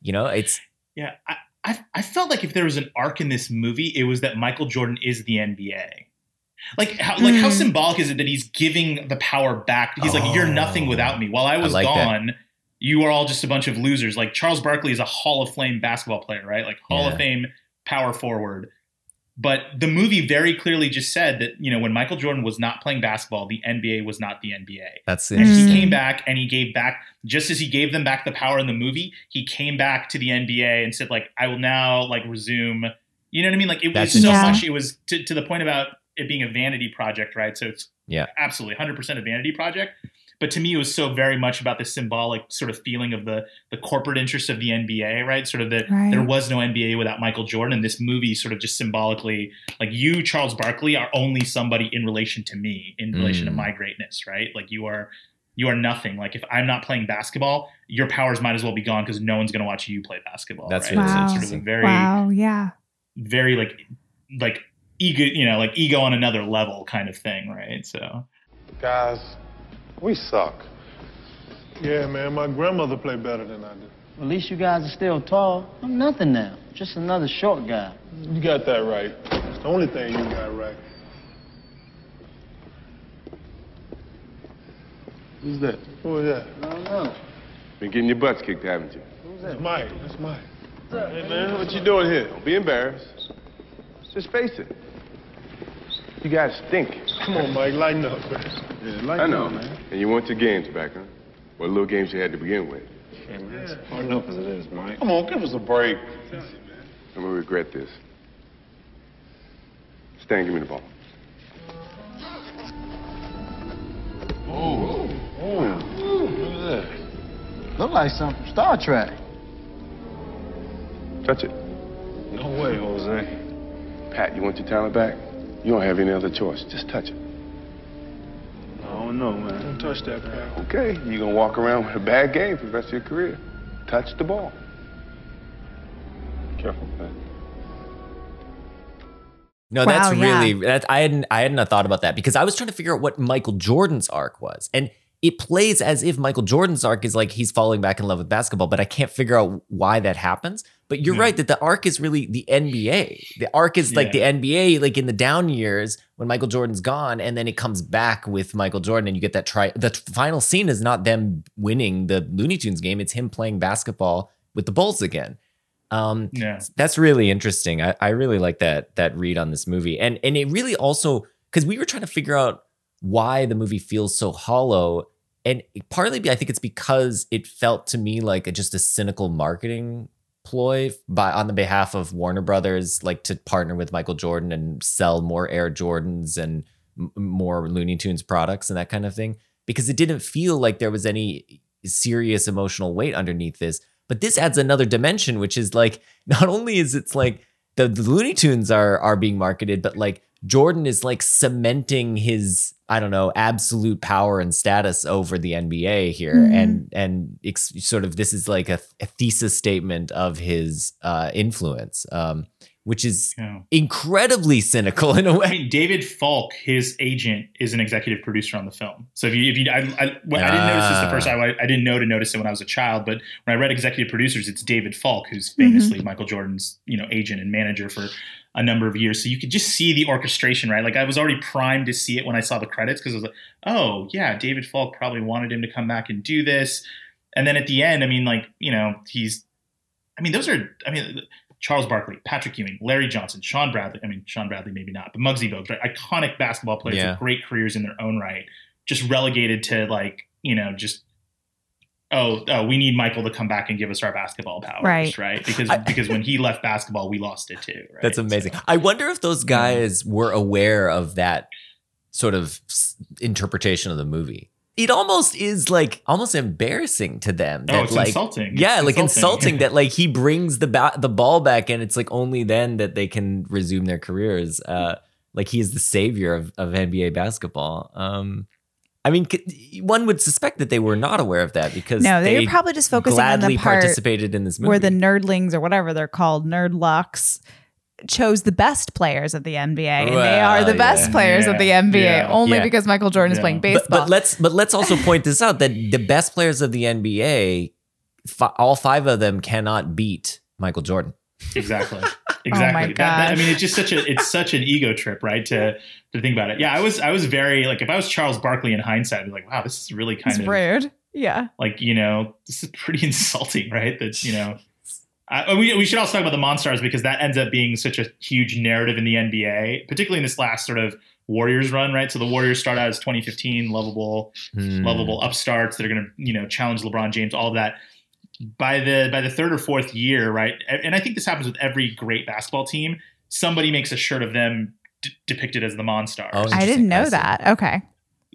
you know, it's Yeah, I, I I felt like if there was an arc in this movie, it was that Michael Jordan is the NBA. Like how like how Hmm. symbolic is it that he's giving the power back? He's like, "You're nothing Oh, without me." While I I was like that. gone, you are all just a bunch of losers. Like Charles Barkley is a Hall of Fame basketball player, right? Like Hall Yeah. of Fame power forward. But the movie very clearly just said that you know when Michael Jordan was not playing basketball, the NBA was not the NBA. that's And he Mm. came back and he gave back just as he gave them back the power in the movie. He came back to the NBA and said like, "I will now like resume." You know what I mean? Like it That's was so much. It was to, to the point about it being a vanity project, right? So it's Yeah. absolutely 100 percent a vanity project. But to me, it was so very much about the symbolic sort of feeling of the the corporate interest of the NBA, right? Sort of that Right. there was no NBA without Michael Jordan. And this movie sort of just symbolically, like you, Charles Barkley, are only somebody in relation to me, in relation to Mm. my greatness, right? Like you are you are nothing. Like if I'm not playing basketball, your powers might as well be gone because no one's going to watch you play basketball. That's right? really So it's sort of a interesting. very, wow. Yeah. very like, like ego, you know, like ego on another level kind of thing, right? So Guys, we suck. Yeah, man, my grandmother played better than I did. At least you guys are still tall. I'm nothing now. Just another short guy. You got that right. It's the only thing you got right. Who's that? Who is that? I don't know. Been getting your butts kicked, haven't you? Who's that? Mike. That's Mike. Hey, man, what you doing here? Don't be embarrassed. Just face it. You guys stink. Come on, Mike, lighten up, man. Yeah, I know, man. And you want your games back, huh? What little games you had to begin with. Yeah, man. It's hard enough as it is, Mike. Come on, give us a break. I'm gonna regret this. Stan, give me the ball. Oh. Oh. Look at that. Look like something from Star Trek. Touch it. No way, Jose. Pat, you want your talent back? You don't have any other choice. Just touch it. I don't know, man. Don't touch that, Pat. Okay, you're gonna walk around with a bad game for the rest of your career. Touch the ball. Careful, man. No, Wow, that's yeah. really that I hadn't I hadn't thought about that because I was trying to figure out what Michael Jordan's arc was. And it plays as if Michael Jordan's arc is like he's falling back in love with basketball, but I can't figure out why that happens. But you're Yeah. right that the arc is really the NBA. The arc is like the NBA, like in the down years when Michael Jordan's gone, and then it comes back with Michael Jordan, and you get that try. The final scene is not them winning the Looney Tunes game; it's him playing basketball with the Bulls again. Um, yeah, that's really interesting. I, I really like that that read on this movie, and and it really also because we were trying to figure out why the movie feels so hollow, and partly I think it's because it felt to me like a, just a cynical marketing ploy by on the behalf of Warner Brothers, like to partner with Michael Jordan and sell more Air Jordans and m- more Looney Tunes products and that kind of thing. Because it didn't feel like there was any serious emotional weight underneath this. But this adds another dimension, which is like not only is it's like the, the Looney Tunes are are being marketed, but like Jordan is like cementing his I don't know absolute power and status over the NBA here, Mhm. and and ex- sort of this is like a, a thesis statement of his uh, influence, um, which is Yeah. incredibly cynical in a way. I mean, David Falk, his agent, is an executive producer on the film. So if you, if you, I, I, when I didn't notice this the first Ah. time. I, I didn't know to notice it when I was a child. But when I read executive producers, it's David Falk, who's famously Michael Jordan's, you know, agent and manager for a number of years. So you could just see the orchestration, right? Like I was already primed to see it when I saw the credits because I was like, oh yeah, David Falk probably wanted him to come back and do this. And then at the end, I mean, like you know, he's, I mean, those are, I mean. Charles Barkley, Patrick Ewing, Larry Johnson, Shawn Bradley. I mean, Shawn Bradley maybe not, but Muggsy Bogues, right? Iconic basketball players Yeah. with great careers in their own right. Just relegated to like, you know, just oh, oh, we need Michael to come back and give us our basketball powers, Right. right? Because because when he left basketball, we lost it too. Right? That's amazing. I wonder if those guys were aware of that sort of interpretation of the movie. It almost is like almost embarrassing to them. Oh, that, it's like, insulting. Yeah, It's like insulting. insulting that like he brings the ba- the ball back, and it's like only then that they can resume their careers. Uh, like he is the savior of, of NBA basketball. Um, I mean, one would suspect that they were not aware of that because No, they were probably just focusing on the part participated in this movie. where the nerdlings or whatever they're called, Nerdlucks, chose the best players of the NBA, and they are the Well, best yeah. players of the NBA Yeah. only Yeah. because Michael Jordan is Yeah. playing But- baseball. But, let's but let's also point this out that the best players of the NBA, fi- all five of them cannot beat Michael Jordan. Exactly. Oh Exactly. That- that- I mean, it's just such a it's such an ego trip, right? To to think about it. Yeah, I was I was very like if I was Charles Barkley in hindsight, I'd be like, wow, this is really kind it's of rude. Yeah. like you know this is pretty insulting, right? That you know. Uh, we, we should also talk about the Monstars because that ends up being such a huge narrative in the NBA, particularly in this last sort of Warriors run, right? So the Warriors start out as 2015 lovable, Hmm. lovable upstarts that are going to you know challenge LeBron James, all of that. By the by the third or fourth year, right? And and I think this happens with every great basketball team. Somebody makes a shirt of them d- depicted as the Monstars. Oh, I didn't know that. Okay.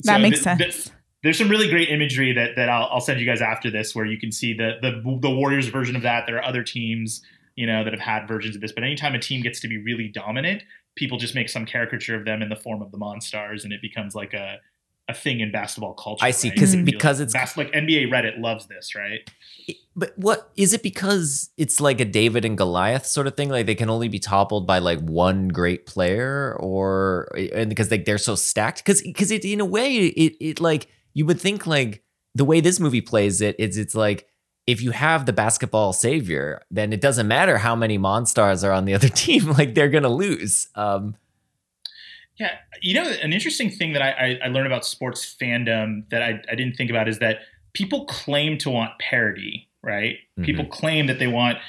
That So makes th- sense. th- there's some really great imagery that that I'll, I'll send you guys after this, where you can see the the the Warriors version of that. There are other teams, you know, that have had versions of this. But anytime a team gets to be really dominant, people just make some caricature of them in the form of the Monstars, and it becomes like a a thing in basketball culture. I see, right? 'cause- You feel because like it's- bas- like NBA Reddit loves this, right? But what is it because it's like a David and Goliath sort of thing? Like they can only be toppled by like one great player, or and because like they're so stacked. Because because it in a way it it like you would think like the way this movie plays it is it's like if you have the basketball savior, then it doesn't matter how many monsters are on the other team. Like they're gonna lose. Um, Yeah, you know, an interesting thing that I, I, I learned about sports fandom that I, I didn't think about is that people claim to want parity, right? Mm-hmm. People claim that they want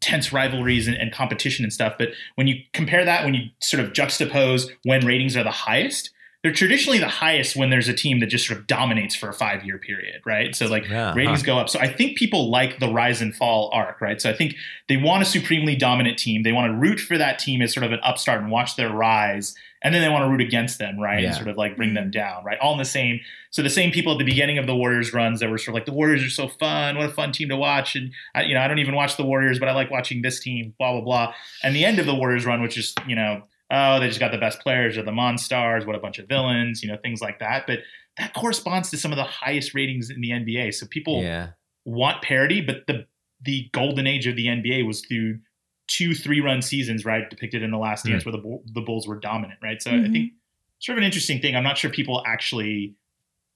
tense rivalries and, and competition and stuff. But when you compare that, when you sort of juxtapose when ratings are the highest, they're traditionally the highest when there's a team that just sort of dominates for a five year period, right? So like Yeah, ratings huh. go up. So I think people like the rise and fall arc, right? So I think they want a supremely dominant team. They want to root for that team as sort of an upstart and watch their rise. And then they want to root against them, right? Yeah. And sort of like bring mm-hmm. them down, right? All in the same. So the same people at the beginning of the Warriors runs that were sort of like the Warriors are so fun, what a fun team to watch, and I, you know I don't even watch the Warriors, but I like watching this team, blah blah blah. And the end of the Warriors run, which is you know oh they just got the best players, or the Monstars, what a bunch of villains, you know things like that. But that corresponds to some of the highest ratings in the NBA. So people yeah. want parity, but the the golden age of the NBA was through two three run seasons, right? Depicted in the Last Dance, where the the Bulls were dominant, right? So I Mhm. think sort of an interesting thing. I'm not sure people actually,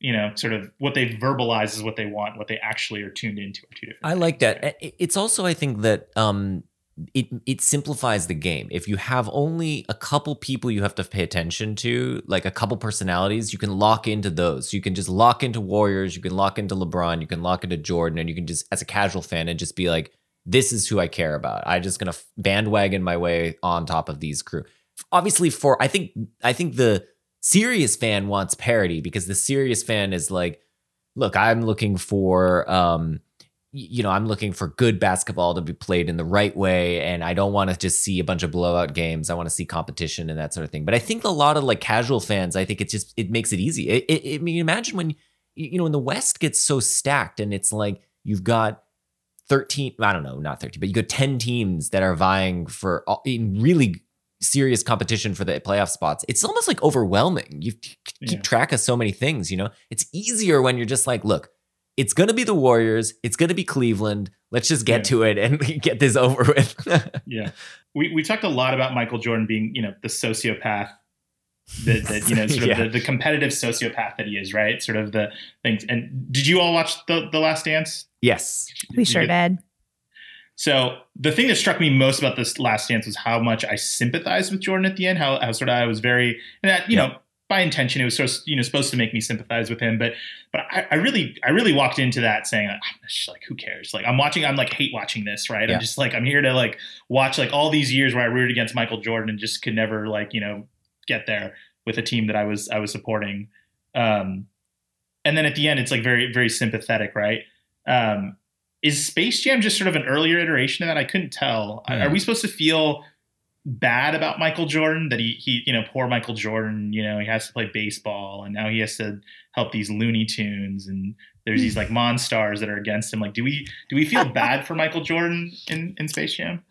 you know, sort of what they verbalize is what they want. What they actually are tuned into are two different. I like that. I- It's also I think that um it it simplifies the game. If you have only a couple people you have to pay attention to, like a couple personalities, you can lock into those. You can just lock into Warriors, you can lock into LeBron, you can lock into Jordan, and you can just as a casual fan and just be like, this is who I care about. I'm just gonna bandwagon my way on top of these crew. Obviously, for I think I think the serious fan wants parity because the serious fan is like, look, I'm looking for um you know, I'm looking for good basketball to be played in the right way. And I don't want to just see a bunch of blowout games. I want to see competition and that sort of thing. But I think a lot of like casual fans, I think it just, it makes it easy. It, it, I mean, imagine when, you know, when the West gets so stacked and it's like you've got 13, I don't know, not 13, but you got 10 teams that are vying for all- in really serious competition for the playoff spots. It's almost like overwhelming. You keep track of so many things, you know? It's easier when you're just like, look, it's going to be the Warriors. It's going to be Cleveland. Let's just get Yeah. to it and get this over with. yeah, we we talked a lot about Michael Jordan being you know the sociopath. That, that you know sort of Yeah. the, the competitive sociopath that he is right sort of the things and did you all watch the the last dance yes We sure get- did. So the thing that struck me most about this last dance was how much I sympathized with Jordan at the end. How, how sort of I was very, and that you know, by intention, it was sort of you know supposed to make me sympathize with him. But but I, I really I really walked into that saying like, like who cares? Like I'm watching, I'm like hate watching this, right? Yeah. I'm just like I'm here to like watch like all these years where I rooted against Michael Jordan and just could never like you know get there with a team that I was I was supporting. Um, and then at the end, it's like very very sympathetic, right? Um, is Space Jam just sort of an earlier iteration of that? I couldn't tell. Are- Are we supposed to feel bad about Michael Jordan that he he you know poor Michael Jordan you know he has to play baseball and now he has to help these Looney Tunes and there's these like monstars that are against him. Like, do we do we feel bad for Michael Jordan in in Space Jam?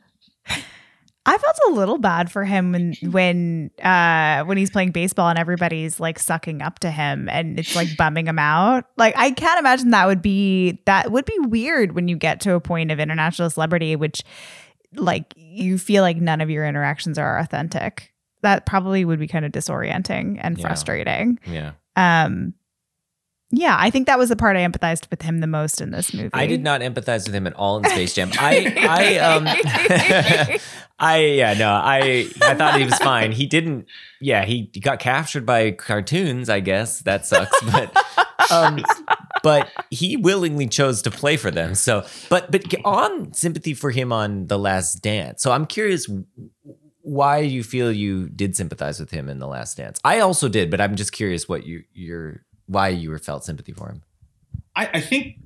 I felt a little bad for him when when uh when he's playing baseball and everybody's like sucking up to him and it's like bumming him out. Like I can't imagine that would be that would be weird when you get to a point of international celebrity which like you feel like none of your interactions are authentic. That probably would be kind of disorienting and Yeah. frustrating. Yeah. Um yeah, I think that was the part I empathized with him the most in this movie. I did not empathize with him at all in Space Jam. I, I, um, I, yeah, no, I, I thought he was fine. He didn't, yeah, he got captured by cartoons. I guess that sucks, but, um, but he willingly chose to play for them. So, but, but on sympathy for him on The Last Dance. So I'm curious why you feel you did sympathize with him in The Last Dance. I also did, but I'm just curious what you, your, why you felt sympathy for him. I, I think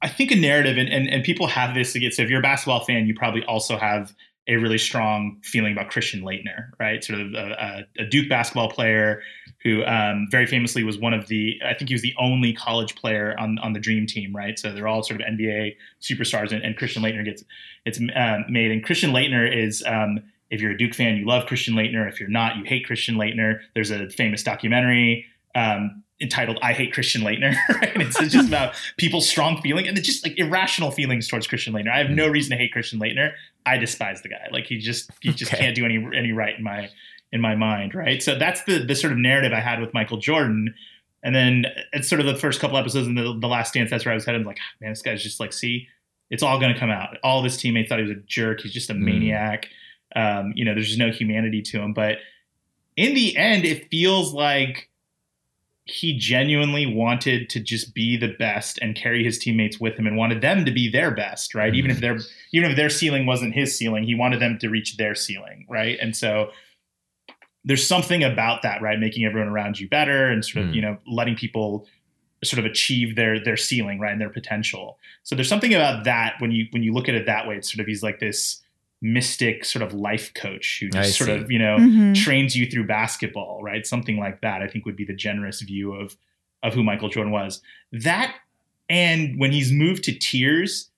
I think a narrative and, and and people have this again. So if you're a basketball fan, you probably also have a really strong feeling about Christian Laettner, right? Sort of a, a Duke basketball player who um, very famously was one of the I think he was the only college player on on the Dream Team, right? So they're all sort of NBA superstars, and, and Christian Laettner gets it's um, made. And Christian Laettner is um, if you're a Duke fan, you love Christian Laettner. If you're not, you hate Christian Laettner. There's a famous documentary. Um, entitled "I Hate Christian Laettner," right? It's just about people's strong feeling and it's just like irrational feelings towards Christian Laettner. I have no reason to hate Christian Laettner. I despise the guy. Like he just he just Okay. can't do any any right in my in my mind, right? So that's the the sort of narrative I had with Michael Jordan. And then it's sort of the first couple episodes in the, the last dance. That's where I was headed. I'm like, "Ah, man, this guy's just like, see, it's all going to come out. All of his teammates thought he was a jerk. He's just a Mm. maniac. Um, you know, there's just no humanity to him. But in the end, it feels like he genuinely wanted to just be the best and carry his teammates with him and wanted them to be their best, right? Even if their even if their ceiling wasn't his ceiling, he wanted them to reach their ceiling, right? And so there's something about that, right? Making everyone around you better and sort of, Mm. you know, letting people sort of achieve their their ceiling, right? And their potential. So there's something about that when you when you look at it that way, it's sort of he's like this mystic sort of life coach who just sort of, you know, Mhm. trains you through basketball, right? Something like that, I think would be the generous view of of who Michael Jordan was. That and when he's moved to tears,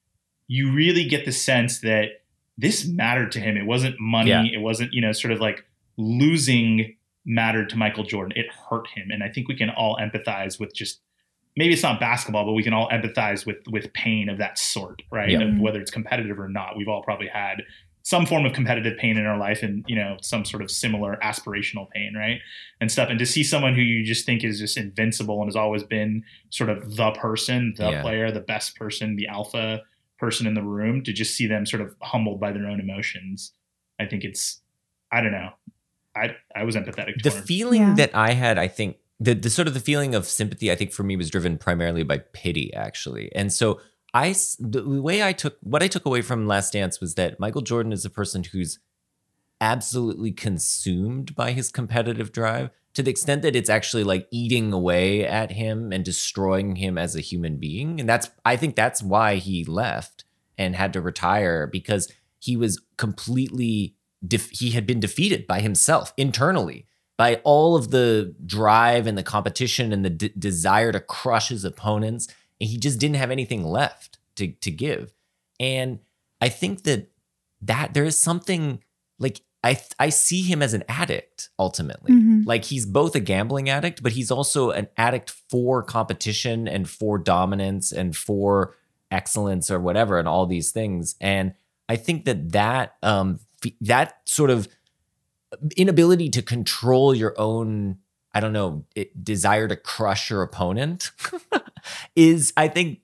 you really get the sense that this mattered to him. It wasn't money, Yeah. it wasn't, you know, sort of like losing mattered to Michael Jordan. It hurt him. And I think we can all empathize with just maybe it's not basketball, but we can all empathize with with pain of that sort, right? Yeah. Of mm-hmm. whether it's competitive or not. We've all probably had some form of competitive pain in our life and you know some sort of similar aspirational pain right and stuff and to see someone who you just think is just invincible and has always been sort of the person the Yeah. player the best person the alpha person in the room to just see them sort of humbled by their own emotions i think it's i don't know i i was empathetic the toward feeling Yeah. that I had, I think the, the sort of the feeling of sympathy, I think for me was driven primarily by pity, actually. And so I the way I took what I took away from Last Dance was that Michael Jordan is a person who's absolutely consumed by his competitive drive to the extent that it's actually like eating away at him and destroying him as a human being. And that's, I think that's why he left and had to retire because he was completely, def- he had been defeated by himself internally by all of the drive and the competition and the d- desire to crush his opponents. And he just didn't have anything left to, to give. And I think that that there is something like I I see him as an addict ultimately. Mhm. Like he's both a gambling addict, but he's also an addict for competition and for dominance and for excellence or whatever and all these things. And I think that that um that sort of inability to control your own I don't know it, desire to crush your opponent is I think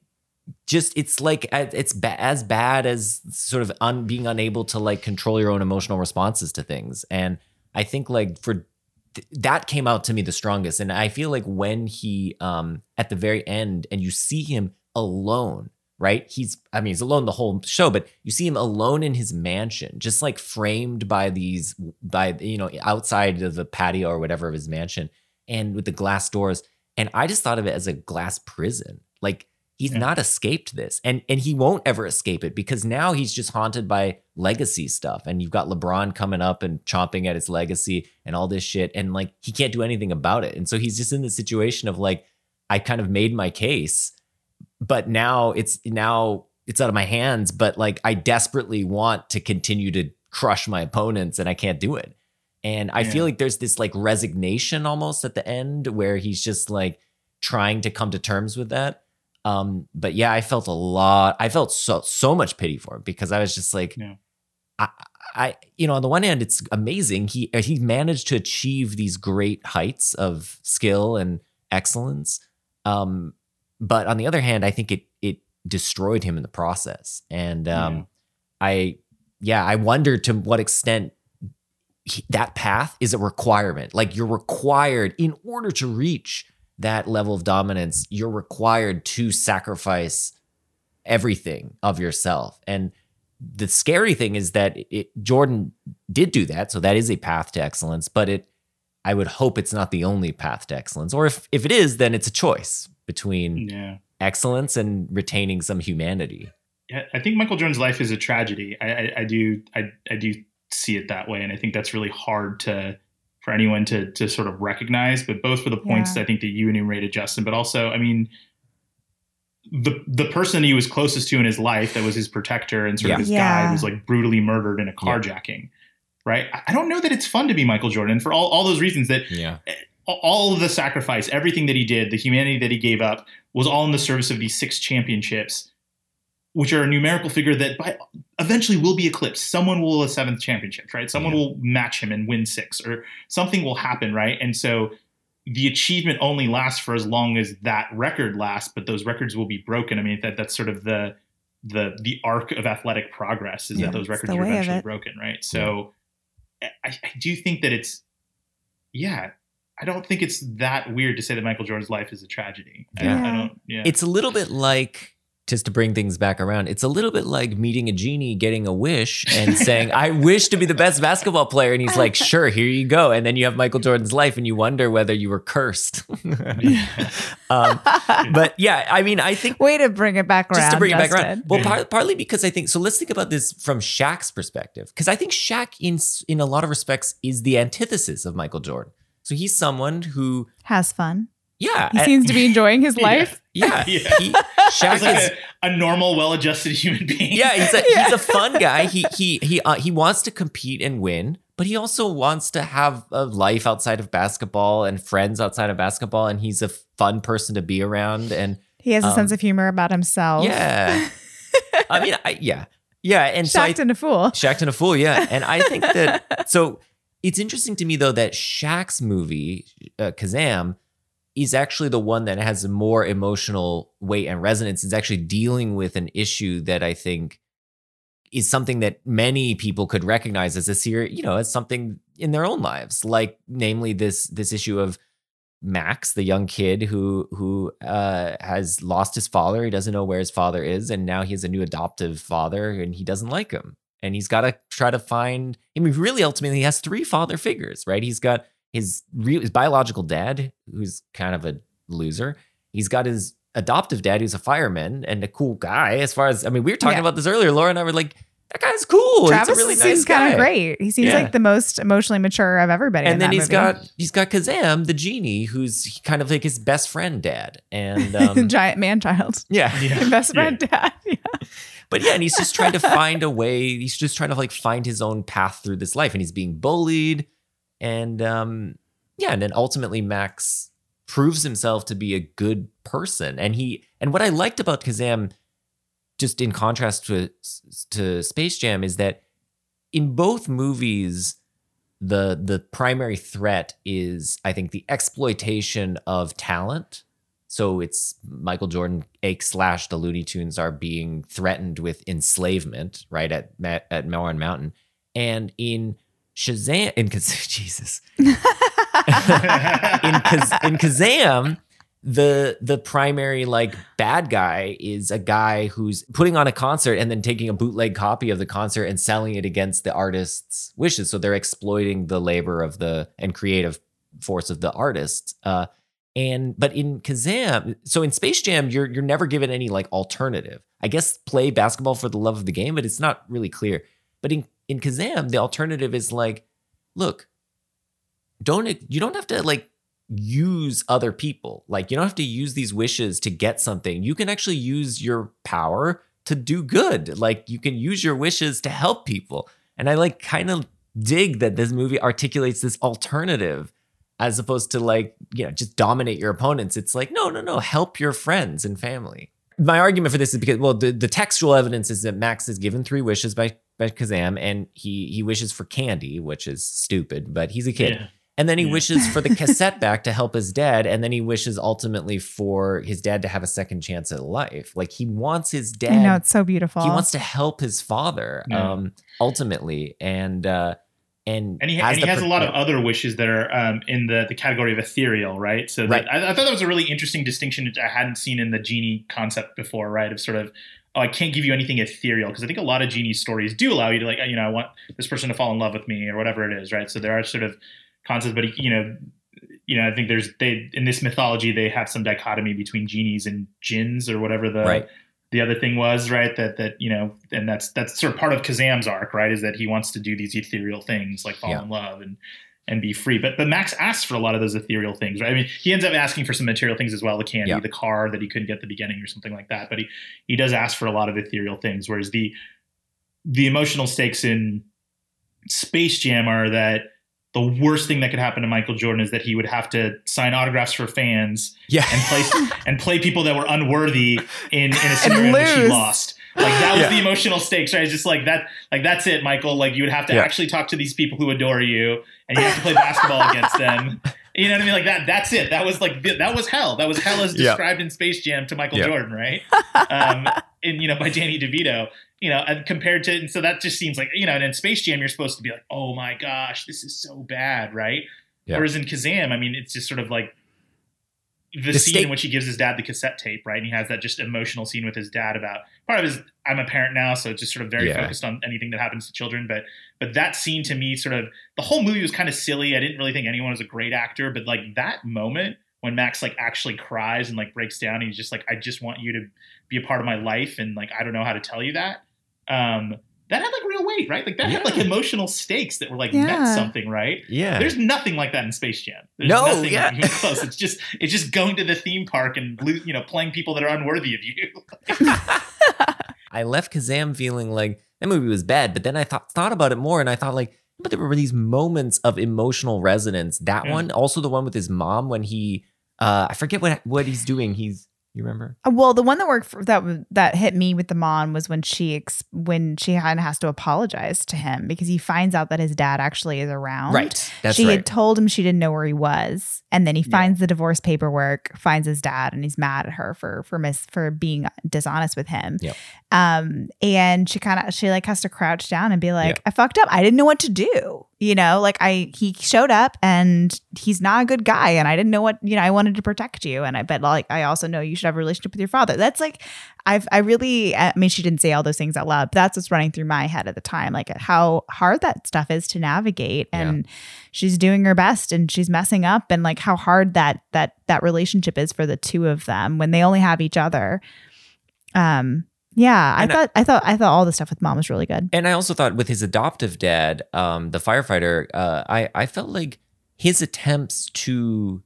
just it's like it's ba- as bad as sort of un- being unable to like control your own emotional responses to things. And i think like for th- that came out to me the strongest. And i feel like when he um at the very end and you see him alone right? He's i mean he's alone the whole show but you see him alone in his mansion just like framed by these by you know outside of the patio or whatever of his mansion and with the glass doors. And i just thought of it as a glass prison. Like he's Yeah. not escaped this. And and he won't ever escape it because now he's just haunted by legacy stuff. And you've got lebron coming up and chomping at his legacy and all this shit. And like he can't do anything about it. And so he's just in the situation of like i kind of made my case but now it's now it's out of my hands but like i desperately want to continue to crush my opponents and I can't do it. And I feel like there's this like resignation almost at the end where he's just like trying to come to terms with that. Um, but yeah, I felt a lot. I felt so so much pity for him because I was just like, Yeah. I, I, you know, on the one hand, it's amazing. He he managed to achieve these great heights of skill and excellence. Um, but on the other hand, I think it it destroyed him in the process. And um, Yeah. I, yeah, I wonder to what extent he- that path is a requirement. Like you're required in order to reach that level of dominance, you're required to sacrifice everything of yourself. And the scary thing is that it, Jordan did do that, so that is a path to excellence. But it, I would hope it's not the only path to excellence. Or if if it is, then it's a choice between Yeah. excellence and retaining some humanity. Yeah, I think Michael Jordan's life is a tragedy. I, I, I do I, I do see it that way, and I think that's really hard to for anyone to to sort of recognize. But both for the points Yeah. I think that you enumerated, Justin, but also, I mean, the the person he was closest to in his life that was his protector and sort Yeah. of his Yeah. guide was like brutally murdered in a carjacking. Right. I- I don't know that it's fun to be Michael Jordan for all, all those reasons that Yeah. All of the sacrifice, everything that he did, the humanity that he gave up, was all in the service of these six championships, which are a numerical figure that by, eventually will be eclipsed. Someone will a seventh championship, right? Someone Yeah. will match him and win six, or something will happen, right? And so the achievement only lasts for as long as that record lasts, but those records will be broken. I mean, that that's sort of the the the arc of athletic progress is Yeah. that those records are eventually broken, right? So I, I do think that it's yeah, I don't think it's that weird to say that Michael Jordan's life is a tragedy. Yeah. I, don't. Yeah, It's a little bit like just to bring things back around. It's a little bit like meeting a genie, getting a wish, and saying, "I wish to be the best basketball player," and he's like, "Sure, here you go." And then you have Michael Jordan's life, and you wonder whether you were cursed. um, but yeah, I mean, I think Way to bring it back around. just to bring it back around. Well, par- partly because I think so. Let's think about this from Shaq's perspective, because I think Shaq, in in a lot of respects, is the antithesis of Michael Jordan. So he's someone who, Has fun. yeah, He seems to be enjoying his life. yeah, Yeah. he, Shaq He's like is. a, a normal, well-adjusted human being. yeah, he's a he's a fun guy. He he he uh, he wants to compete and win, but he also wants to have a life outside of basketball and friends outside of basketball. And he's a fun person to be around. And He has a Um, sense of humor about himself. yeah, I mean, I, yeah, yeah. And so I, and a fool. Shaq and a fool, yeah. And I think that so it's interesting to me though that Shaq's movie uh, Kazam is actually the one that has more emotional weight and resonance. It's actually dealing with an issue that I think is something that many people could recognize as a serious, you know, as something in their own lives, like namely this this issue of Max, the young kid who who uh, has lost his father. He doesn't know where his father is, and now he has a new adoptive father, and he doesn't like him. And he's got to try to find. I mean, really, ultimately, he has three father figures, right? He's got his real, his biological dad, who's kind of a loser. He's got his adoptive dad, who's a fireman and a cool guy. As far as I mean, we were talking Yeah. about this earlier. Laura and I were like, that guy's cool. Travis he's really seems nice kind of great. He seems Yeah. like the most emotionally mature of everybody. in And then he's movie. got he's got Kazam, the genie, who's kind of like his best friend dad. And um, giant man child. yeah, Best friend dad. Yeah. but yeah, and he's just trying to find a way. He's just trying to like find his own path through this life, and he's being bullied, and um, yeah, and then ultimately Max proves himself to be a good person, and he and what I liked about Kazam, just in contrast to to Space Jam, is that in both movies. The the primary threat is, I think, the exploitation of talent. So it's Michael Jordan Ake slash the Looney Tunes are being threatened with enslavement, right at at Moron Mountain, and in Shazam, in Jesus, in Kaz- in Kazam, the the primary like bad guy is a guy who's putting on a concert and then taking a bootleg copy of the concert and selling it against the artist's wishes. So they're exploiting the labor of the and creative force of the artist Uh, and but in Kazam, so in Space Jam, you're you're never given any like alternative. I guess play basketball for the love of the game, but it's not really clear. But in in Kazam, the alternative is like, look, don't you don't have to like use other people. Like you don't have to use these wishes to get something. You can actually use your power to do good. Like you can use your wishes to help people. And I like kind of dig that this movie articulates this alternative as opposed to like, you know, just dominate your opponents. It's like, no, no, no, help your friends and family. My argument for this is because, well, the, the textual evidence is that Max is given three wishes by, by Kazam and he he wishes for candy, which is stupid, but he's a kid. Yeah. And then he wishes for the cassette back to help his dad. And then he wishes ultimately for his dad to have a second chance at life. Like he wants his dad. I know it's so beautiful. He wants to help his father Yeah. um, ultimately. And, uh, and, And he, and he the has pro- a lot of other wishes that are um, in the, the category of ethereal, right? So that, Right. I, I thought that was a really interesting distinction that I hadn't seen in the genie concept before, right? Of sort of, oh, I can't give you anything ethereal because I think a lot of genie stories do allow you to like, you know, I want this person to fall in love with me or whatever it is, right? So there are sort of concepts, but you know, you know, I think there's they in this mythology they have some dichotomy between genies and jinns or whatever the Right. the other thing was, right? That that you know, and that's that's sort of part of Kazam's arc, right? Is that he wants to do these ethereal things like fall Yeah. in love and and be free. But but Max asks for a lot of those ethereal things, right? I mean, he ends up asking for some material things as well, the candy, Yeah. the car that he couldn't get at the beginning or something like that. But he he does ask for a lot of ethereal things, whereas the the emotional stakes in Space Jam are that the worst thing that could happen to Michael Jordan is that he would have to sign autographs for fans Yeah. and play and play people that were unworthy in, in a scenario in which he lost. Like that was Yeah. the emotional stakes, right? It's just like that, like that's it, Michael. Like you would have to Yeah. actually talk to these people who adore you, and you have to play basketball against them. You know what I mean? Like that. That's it. That was like that was hell. That was hell as described in Space Jam to Michael. Jordan, right? Um, and you know by Danny DeVito. You know, and compared to, and so that just seems like you know, and in Space Jam you're supposed to be like, oh my gosh, this is so bad, right? Yeah. Whereas in Kazam, I mean, it's just sort of like the, The scene state- in which he gives his dad the cassette tape, right? And he has that just emotional scene with his dad about part of his I'm a parent now, so it's just sort of very Yeah. focused on anything that happens to children. But but that scene to me, sort of the whole movie was kind of silly. I didn't really think anyone was a great actor, but like that moment when Max like actually cries and like breaks down, and he's just like, I just want you to be a part of my life, and like I don't know how to tell you that. Um, that had like real weight, right? Like that had like emotional stakes that were like meant something, right? Yeah. There's nothing like that in Space Jam. There's No, nothing yeah. even close. It's just it's just going to the theme park and you know playing people that are unworthy of you. I left Kazam feeling like that movie was bad, but then I thought thought about it more and I thought like, but there were these moments of emotional resonance. That Yeah. one, also the one with his mom when he, uh, I forget what what he's doing. He's you remember? Uh, Well, the one that worked for, that that hit me with the mom was when she ex- when she of has to apologize to him because he finds out that his dad actually is around. Right. That's she right. had told him she didn't know where he was, and then he Yeah. finds the divorce paperwork, finds his dad, and he's mad at her for for miss for being dishonest with him. Yep. Um, and she kind of she like has to crouch down and be like, Yeah. "I fucked up. I didn't know what to do." You know, like I he showed up and he's not a good guy, and I didn't know what you know. I wanted to protect you, and I but like I also know you should have a relationship with your father. That's like I've I really I mean she didn't say all those things out loud, but that's what's running through my head at the time, like how hard that stuff is to navigate, Yeah. and she's doing her best and she's messing up, and like how hard that that that relationship is for the two of them when they only have each other. Um, yeah, I And thought I thought I thought all the stuff with mom was really good. And I also thought with his adoptive dad, um, the firefighter, uh, I I felt like his attempts to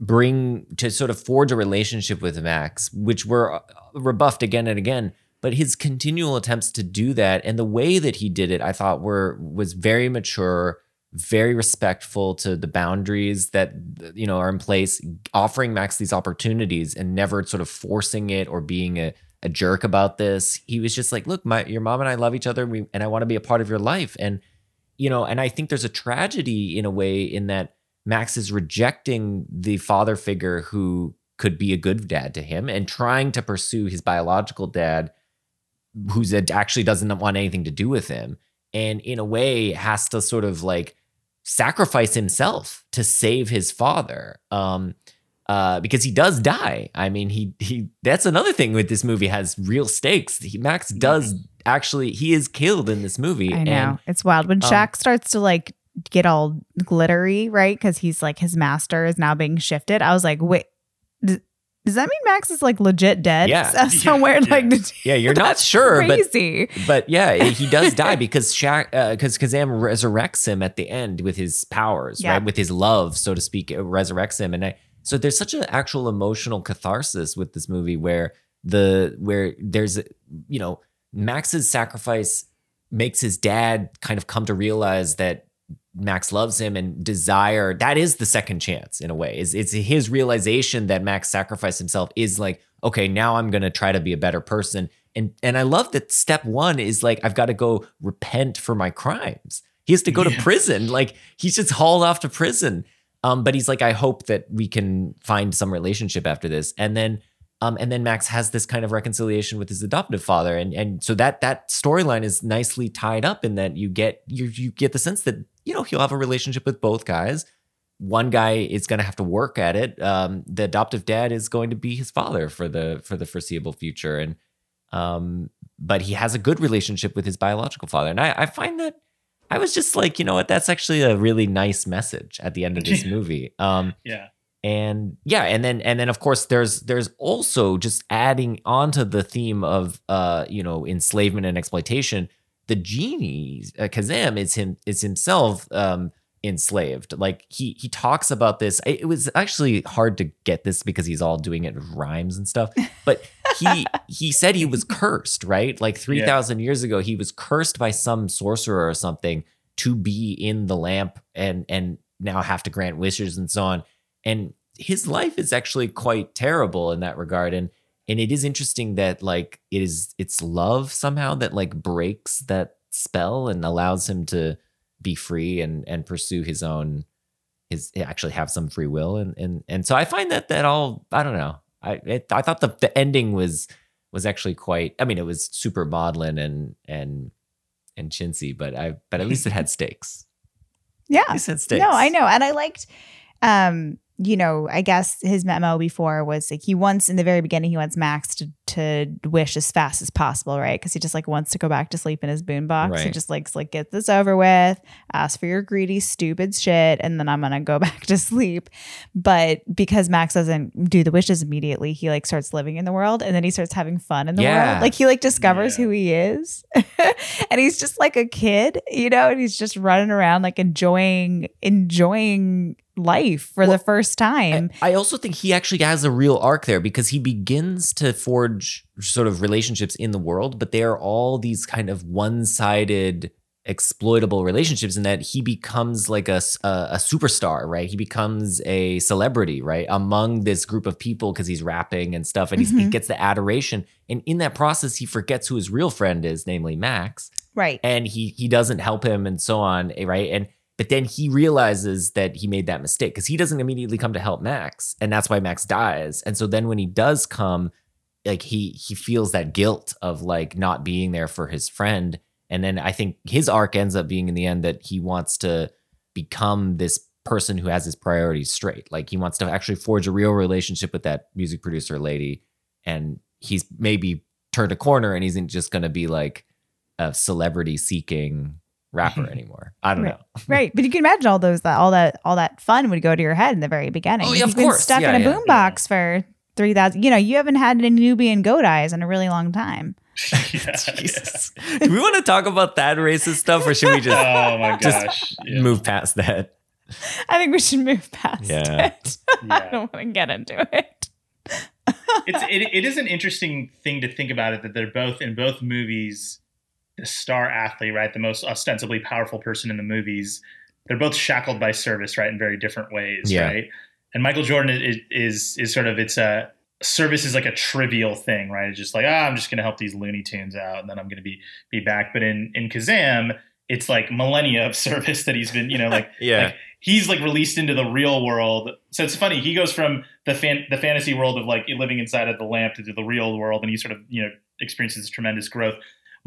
bring to sort of forge a relationship with Max, which were uh, rebuffed again and again, but his continual attempts to do that and the way that he did it, I thought were was very mature, very respectful to the boundaries that you know are in place, offering Max these opportunities and never sort of forcing it or being a a jerk about this. He was just like, "Look, my your mom and I love each other, we, and I want to be a part of your life." And you know, and I think there's a tragedy in a way in that Max is rejecting the father figure who could be a good dad to him and trying to pursue his biological dad, who's a, actually doesn't want anything to do with him, and in a way has to sort of like sacrifice himself to save his father. Um, uh, because he does die. I mean, he he. That's another thing with this movie has real stakes. He, Max does actually. He is killed in this movie. I know And, it's wild when um, Shaq starts to like get all glittery, right? Because he's like his master is now being shifted. I was like, wait, does, does that mean Max is like legit dead Yeah. uh, somewhere? Yeah. Like, yeah, you're not sure, but crazy. but yeah, he does die because Shaq, because Kazam resurrects him at the end with his powers, Yeah. right? With his love, so to speak, resurrects him, and I. So there's such an actual emotional catharsis with this movie where the where there's you know Max's sacrifice makes his dad kind of come to realize that Max loves him and desire that is the second chance in a way. Is it's his realization that Max sacrificed himself is like, okay, now I'm gonna try to be a better person. And and I love that step one is like I've got to go repent for my crimes. He has to go to prison. Like he's just hauled off to prison. Um, but he's like, I hope that we can find some relationship after this. And then um, and then Max has this kind of reconciliation with his adoptive father, and and so that that storyline is nicely tied up in that you get you you get the sense that you know he'll have a relationship with both guys. One guy is going to have to work at it. Um, the adoptive dad is going to be his father for the for the foreseeable future, and um, but he has a good relationship with his biological father, and I, I find that I was just like, you know what, that's actually a really nice message at the end of this movie. Um, Yeah. and yeah and then and then of course there's there's also just adding onto the theme of uh you know enslavement and exploitation the genie uh, kazam is him is himself um enslaved like he he talks about this it was actually hard to get this because he's all doing it with rhymes and stuff but he he said he was cursed right? Like 3000 years ago he was cursed by some sorcerer or something to be in the lamp and and now have to grant wishes and so on. And his life is actually quite terrible in that regard. And and it is interesting that like it is it's love somehow that like breaks that spell and allows him to be free and and pursue his own his actually have some free will. And and and so I find that that all I don't know I it, I thought the the ending was was actually quite I mean it was super maudlin and and and chintzy but I but at least it had stakes Yeah. At least it had stakes No, I know. And I liked um, you know, I guess his memo before was like he wants in the very beginning he wants Max to to wish as fast as possible, right? Because he just like wants to go back to sleep in his boombox. He Right. just likes like get this over with, ask for your greedy, stupid shit, and then I'm gonna go back to sleep. But because Max doesn't do the wishes immediately, he like starts living in the world and then he starts having fun in the Yeah. world. Like he like discovers who he is. and he's just like a kid, you know, and he's just running around like enjoying enjoying life for the first time. I also think he actually has a real arc there because he begins to forge sort of relationships in the world, but they are all these kind of one-sided exploitable relationships in that he becomes like a a superstar, right? He becomes a celebrity, right? Among this group of people because he's rapping and stuff and he's, he gets the adoration. And in that process, he forgets who his real friend is, namely Max right. and he he doesn't help him and so on eh, right and but then he realizes that he made that mistake because he doesn't immediately come to help max and that's why max dies. And so then when he does come like he he feels that guilt of like not being there for his friend. And then i think his arc ends up being in the end that he wants to become this person who has his priorities straight. Like he wants to actually forge a real relationship with that music producer lady and he's maybe turned a corner and he isn't just going to be like a celebrity seeking rapper anymore. I don't right. know. right. But you can imagine all those that all that all that fun would go to your head in the very beginning. Oh, yeah, of You've been course. stuck Yeah, in a yeah. boombox for three thousand. You know, you haven't had any Nubian goat eyes in a really long time. Jesus. Do we want to talk about that racist stuff or should we just, Oh my just gosh. move past that? I think we should move past Yeah. it. I don't want to get into it. it's it, it is an interesting thing to think about it that they're both in both movies the star athlete right the most ostensibly powerful person in the movies they're both shackled by service right in very different ways Yeah. right and michael jordan is is is sort of it's a service is like a trivial thing right it's just like ah i'm just going to help these looney tunes out and then i'm going to be be back but in in kazam it's like millennia of service that he's been you know like Yeah. like he's like released into the real world. So it's funny. He goes from the fan, the fantasy world of like living inside of the lamp to the real world, and he sort of you know experiences tremendous growth.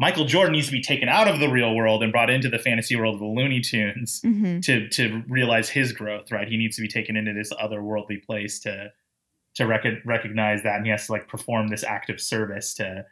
Michael Jordan needs to be taken out of the real world and brought into the fantasy world of the Looney Tunes Mhm. to to realize his growth. Right, he needs to be taken into this otherworldly place to to rec- recognize that, and he has to like perform this act of service to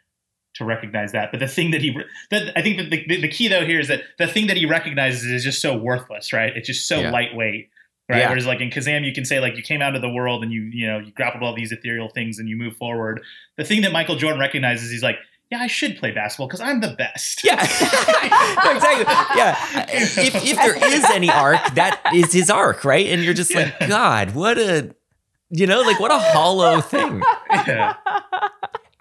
to recognize that. But the thing that he, re- that I think that the, the, the key though here is that the thing that he recognizes is just so worthless, right? It's just so Yeah. lightweight, right? Yeah. Whereas like in Kazam, you can say like you came out of the world and you, you know, you grappled all these ethereal things and you move forward. The thing that Michael Jordan recognizes, he's like, yeah, I should play basketball because I'm the best. Yeah, exactly. Yeah. If, if there is any arc, that is his arc, right? And you're just like, God, what a, you know, like what a hollow thing. Yeah.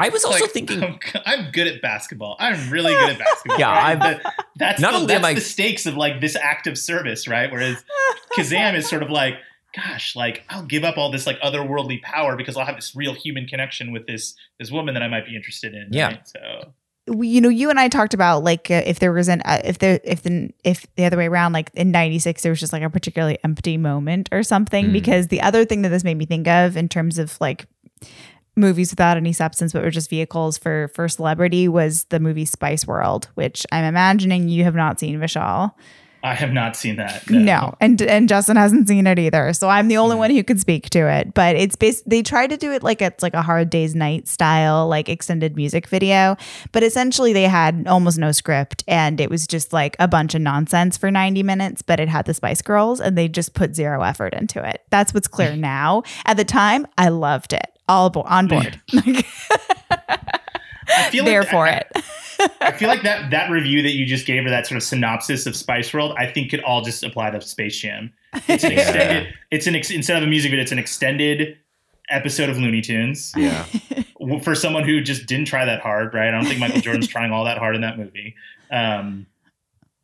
I was also Like, thinking I'm, I'm good at basketball. I'm really good at basketball. Yeah, right? I'm- But that's Not the, only that's I- the stakes of like this act of service, right? Whereas Kazam is sort of like, gosh, like I'll give up all this like otherworldly power because I'll have this real human connection with this this woman that I might be interested in. Yeah. right? So you know, you and I talked about like uh, if there was an uh, if there if the if the other way around, like in '96, there was just like a particularly empty moment or something. Mm. Because the other thing that this made me think of in terms of like movies without any substance but were just vehicles for for celebrity was the movie Spice World, which I'm imagining you have not seen, Vishal. I have not seen that. No. and and Justin hasn't seen it either. So I'm the only one who could speak to it. But it's based. They try to do it like it's like a Hard Day's Night style, like extended music video. But essentially, they had almost no script, and it was just like a bunch of nonsense for 90 minutes. But it had the Spice Girls, and they just put zero effort into it. That's what's clear now. At the time, I loved it. All bo- on board. I feel there like for I, it. I feel like that that review that you just gave or that sort of synopsis of Spice World, I think could all just apply to Space Jam. It's an extended. It's an ex, instead of a music video, it's an extended episode of Looney Tunes. Yeah. For someone who just didn't try that hard, right? I don't think Michael Jordan's trying all that hard in that movie. Um,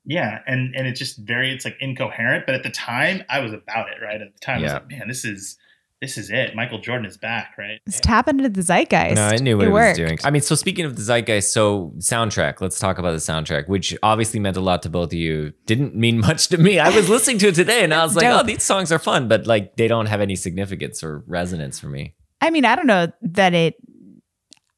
yeah, and and it's just very it's like incoherent. But at the time, I was about it, right? At the time, I was Yeah. like, man, this is this is it. Michael Jordan is back, right? It's tapping into the zeitgeist. No, I knew what it it, was doing. I mean, so speaking of the zeitgeist, so soundtrack. Let's talk about the soundtrack, which obviously meant a lot to both of you. Didn't mean much to me. I was listening to it today, and I was like, Dope. "Oh, these songs are fun," but like they don't have any significance or resonance for me. I mean, I don't know that it.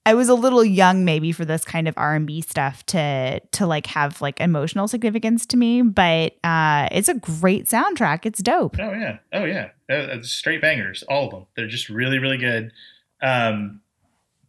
I was a little young, maybe, for this kind of R and B stuff to to like have like emotional significance to me. But uh, it's a great soundtrack. It's dope. Oh yeah, oh yeah, Uh, uh, straight bangers, all of them. They're just really, really good. Um,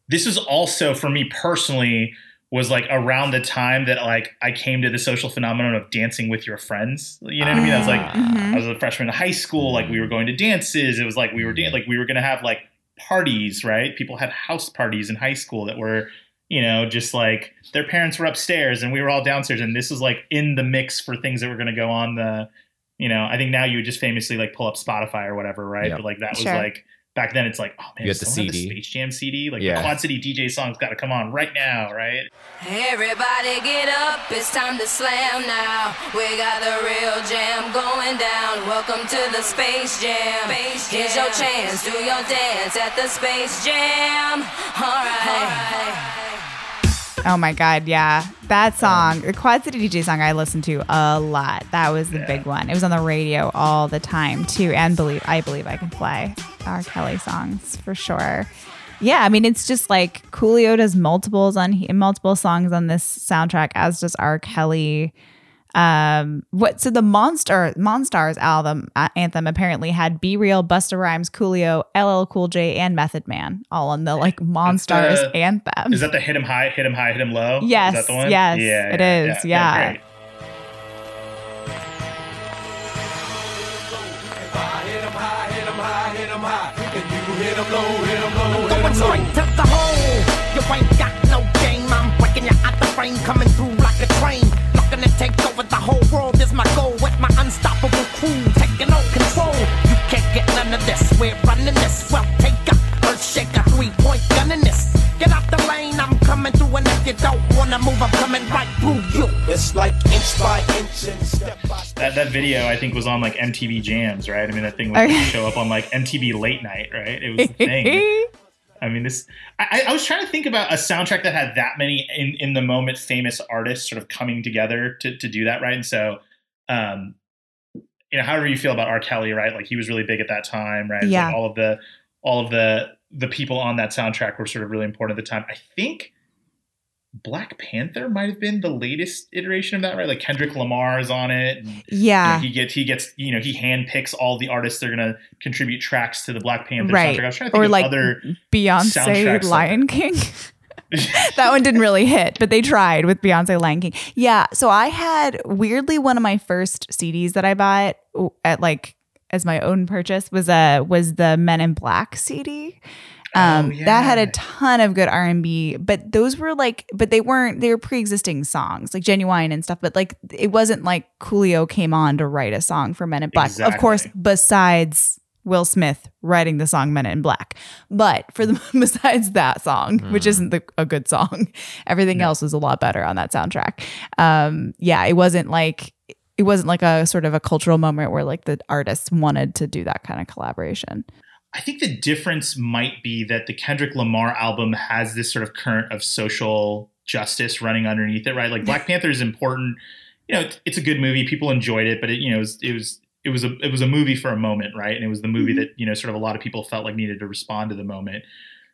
this is also for me personally was like around the time that like I came to the social phenomenon of dancing with your friends. You know what I mean? I was like, Mhm. I was a freshman in high school. Like we were going to dances. It was like we were dan- like we were gonna have like parties, right? People had house parties in high school that were, you know, just like their parents were upstairs and we were all downstairs, and this was like in the mix for things that were gonna go on the, you know, I think now you would just famously like pull up Spotify or whatever, right? Yep. But like that was Sure. like back then. It's like, oh man, You had the someone have CD. Space Jam CD, like Yeah. the Quad City DJ song's got to come on right now, right? Everybody get up, it's time to slam now. We got the real jam going down. Welcome to the Space Jam. Here's your chance, do your dance at the Space Jam. Alright. Oh my god, yeah, that song, the Quad City DJ song, I listened to a lot. That was the big one. It was on the radio all the time too. And believe I believe I can play R. Kelly songs for sure. Yeah, I mean it's just like Coolio does multiples on multiple songs on this soundtrack, as does R. Kelly. Um, what so the Monster Monstars album uh, anthem apparently had B-Real, Busta Rhymes, Coolio, LL Cool J, and Method Man all on the like Monstars the- anthem. Is that the hit him high, hit him high, hit him low? Yes, is that the one? yes, yeah, it yeah, is, Yeah, yeah. great. Going straight to the hole. You ain't got no game. I'm breaking you out the frame, coming through like a train. Looking to take over the whole world is my goal. With my unstoppable crew taking all control. You can't get none of this. We're running this. Well, take a earth shaker, three point gun in this. Get out the lane, I'm coming through, and if you don't wanna move, I'm coming right through you. It's like inch by inch and step by step. That that video I think was on like MTV Jams, right? I mean that thing would Okay. show up on like MTV Late Night, right? It was the thing. I mean, this. I, I was trying to think about a soundtrack that had that many in, in the moment famous artists sort of coming together to, to do that, right? And so, um, you know, however you feel about R. Kelly, right? Like he was really big at that time, right? Yeah. Like all of the all of the the people on that soundtrack were sort of really important at the time. I think Black Panther might have been the latest iteration of that, right? Like Kendrick Lamar is on it. and, Yeah. you know, he gets he gets you know he handpicks all the artists that are going to contribute tracks to the Black Panther right. soundtrack. I was trying to think or of like other Beyonce Lion King. that one didn't really hit, but they tried with Beyonce Lion King. Yeah. So I had weirdly one of my first CDs that I bought at like as my own purchase was a was the Men in Black CD. Um, that had a ton of good R and B, but those were like, but they weren't. They were pre-existing songs, like Ginuwine and stuff. But like, it wasn't like Coolio came on to write a song for Men in Black. Of course, besides Will Smith writing the song Men in Black. But for the besides that song, which Hmm. isn't the, a good song, everything else was a lot better on that soundtrack. Um, yeah, it wasn't like it wasn't like a sort of a cultural moment where like the artists wanted to do that kind of collaboration. I think the difference might be that the Kendrick Lamar album has this sort of current of social justice running underneath it, right? Like Black Panther is important. You know, it's, a good movie. People enjoyed it, but it, you know, it was, it was it was a it was a movie for a moment, right? And it was the movie that you know sort of a lot of people felt like needed to respond to the moment.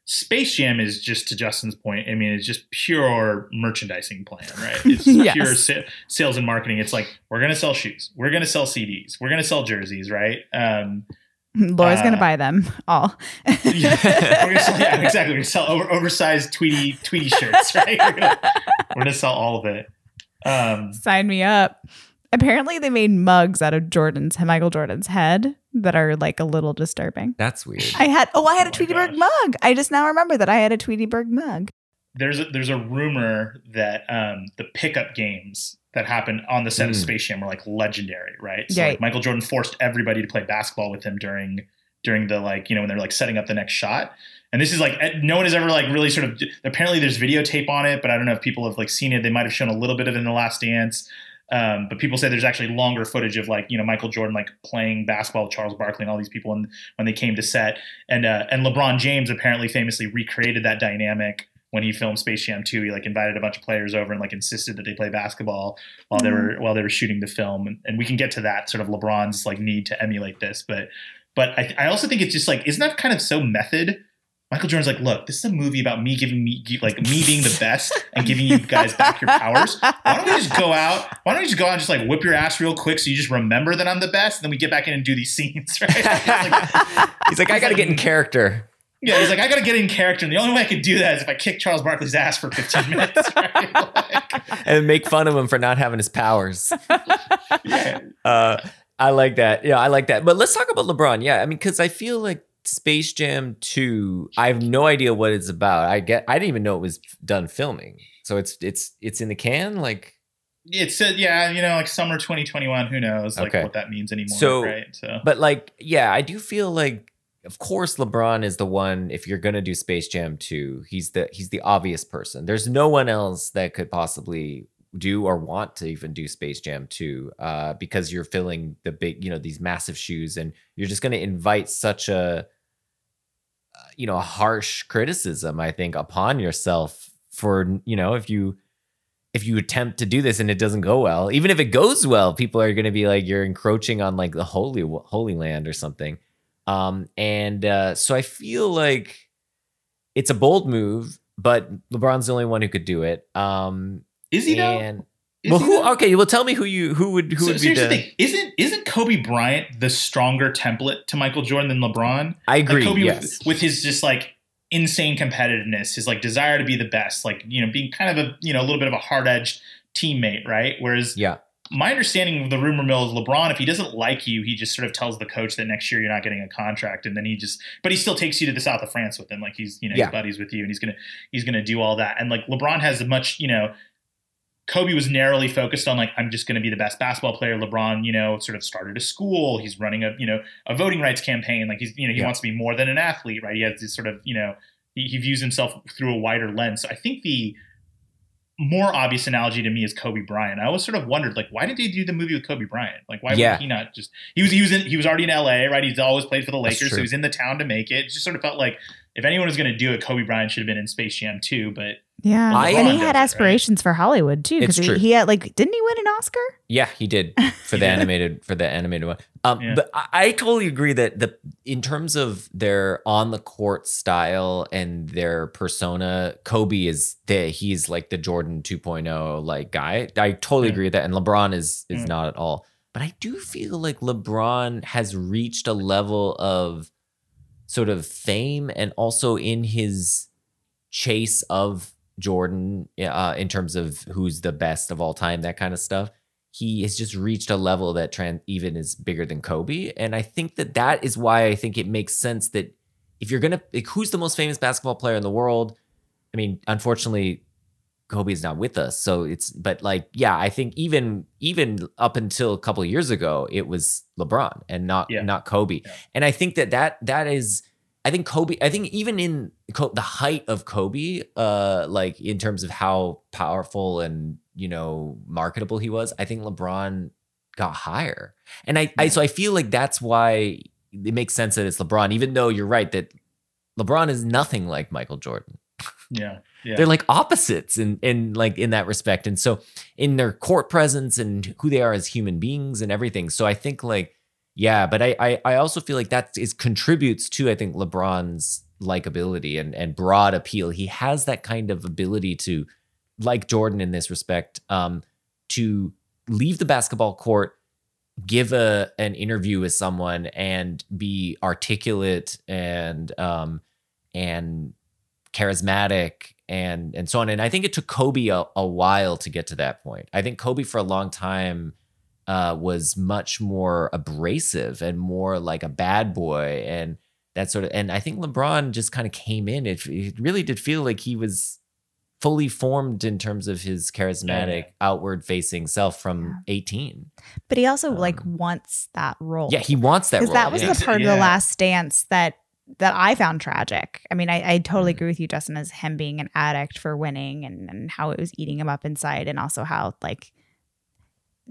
Space Jam is just to Justin's point. I mean, it's just pure merchandising plan, right? It's Yes. pure sa- sales and marketing. It's like we're gonna sell shoes, we're gonna sell CDs, we're gonna sell jerseys, right? Um, Laura's Uh, gonna buy them all. yeah, we're gonna sell, yeah, exactly. We're gonna sell over, oversized Tweety Tweety shirts, right? We're gonna, we're gonna sell all of it. Um, Sign me up. Apparently, they made mugs out of Jordan's Michael Jordan's head that are like a little disturbing. That's weird. I had oh, I had a Tweety Bird mug. I just now remember that I had a Tweety Bird mug. there's a, there's a rumor that um, the pickup games that happened on the set of Mm. Space Jam were like legendary, right? So Right. like Michael Jordan forced everybody to play basketball with him during during the like you know when they're like setting up the next shot. And this is like eh, no one has ever like really sort of apparently there's videotape on it, but I don't know if people have like seen it. They might have shown a little bit of it in the Last Dance. Um, but people say there's actually longer footage of like you know Michael Jordan like playing basketball with Charles Barkley and all these people when when they came to set, and uh, and LeBron James apparently famously recreated that dynamic when he filmed Space Jam 2. He like invited a bunch of players over and like insisted that they play basketball while they mm-hmm. were while they were shooting the film, and, and we can get to that sort of LeBron's like need to emulate this, but but I, I also think it's just like isn't that kind of so method? Michael Jordan's like, look, this is a movie about me giving me like me being the best and giving you guys back your powers. Why don't we just go out? Why don't we just go out and just like whip your ass real quick so you just remember that I'm the best, and then we get back in and do these scenes, right? Like- He's like, I got to get in character. Yeah, he's like, I got to get in character, and the only way I can do that is if I kick Charles Barkley's ass for 15 minutes, right? Like, and make fun of him for not having his powers. uh, I like that. Yeah, I like that. But let's talk about LeBron. Yeah, I mean, because I feel like Space Jam 2, I have no idea what it's about. I get I didn't even know it was done filming. So it's it's it's in the can, like it's uh, yeah, you know, like summer 2021. Who knows, like Okay. what that means anymore, so right? So, but like, yeah, I do feel like of course LeBron is the one if you're gonna do Space Jam 2, he's the he's the obvious person. There's no one else that could possibly do or want to even do Space Jam 2 uh, because you're filling the big, you know, these massive shoes and you're just going to invite such a, uh, you know, a harsh criticism, I think, upon yourself for, you know, if you, if you attempt to do this and it doesn't go well, even if it goes well, people are going to be like, you're encroaching on like the holy, holy land or something. Um, and uh, so I feel like it's a bold move, but LeBron's the only one who could do it. Um, Is he though? and, Is well, who? Okay, well, tell me who you who would who so, would be the thing: isn't isn't Kobe Bryant the stronger template to Michael Jordan than LeBron? I agree, Like Kobe yes. with, with his just like insane competitiveness, his like desire to be the best, like you know, being kind of a you know a little bit of a hard edged teammate, right? Whereas Yeah. My understanding of the rumor mill is LeBron, if he doesn't like you, he just sort of tells the coach that next year you're not getting a contract, and then he just, but he still takes you to the south of France with him, like he's you know Yeah. he's buddies with you, and he's gonna he's gonna do all that, and like LeBron has a much you know. Kobe was narrowly focused on like I'm just going to be the best basketball player. LeBron, you know, sort of started a school. He's running a you know a voting rights campaign. Like he's you know he Yeah. wants to be more than an athlete, right? He has this sort of you know he, he views himself through a wider lens. So I think the more obvious analogy to me is Kobe Bryant. I always sort of wondered, like, why did they do the movie with Kobe Bryant? Like, why Yeah. would he not just? He was he was in, he was already in L.A. right? He's always played for the Lakers, so he was in the town to make it. It just sort of felt like if anyone was going to do it, Kobe Bryant should have been in Space Jam too. But Yeah, I- and he had it, right? aspirations for Hollywood too. It's Because true. he, he had like, didn't he win an Oscar? Yeah, he did for the animated for the animated one. Um, Yeah. But I, I totally agree that the in terms of their on the court style and their persona, Kobe is the he's like the Jordan 2.0 like guy. I totally Yeah. agree with that, and LeBron is is Yeah. not at all. But I do feel like LeBron has reached a level of sort of fame and also in his chase of Jordan uh, in terms of who's the best of all time, that kind of stuff. He has just reached a level that tran even is bigger than Kobe, and I think that that is why I think it makes sense that if you're gonna, like, who's the most famous basketball player in the world? I mean, unfortunately, Kobe is not with us. So it's but like yeah, I think even even up until a couple of years ago, it was LeBron and not Yeah. not Kobe. And I think that that that is I think Kobe I think even in Co- the height of Kobe uh like in terms of how powerful and you know marketable he was, I think LeBron got higher. And I, I so I feel like that's why it makes sense that it's LeBron even though you're right that LeBron is nothing like Michael Jordan. Yeah. Yeah. They're like opposites in in like in that respect. And so in their court presence and who they are as human beings and everything. So I think like yeah, but I I, I also feel like that is contributes to I think LeBron's likability and and broad appeal. He has that kind of ability to like Jordan in this respect um to leave the basketball court give a an interview with someone and be articulate and um and charismatic and and so on. And I think it took Kobe a, a while to get to that point. I think Kobe for a long time uh, was much more abrasive and more like a bad boy and that sort of. And I think LeBron just kind of came in. It, it really did feel like he was fully formed in terms of his charismatic, outward facing self from 18. But he also like wants that role. Um, Yeah, he wants that because role. that was yeah. the part of the last dance that that I found tragic. I mean, I, I Mm. totally agree with you, Justin, as him being an addict for winning and, and how it was eating him up inside, and also how like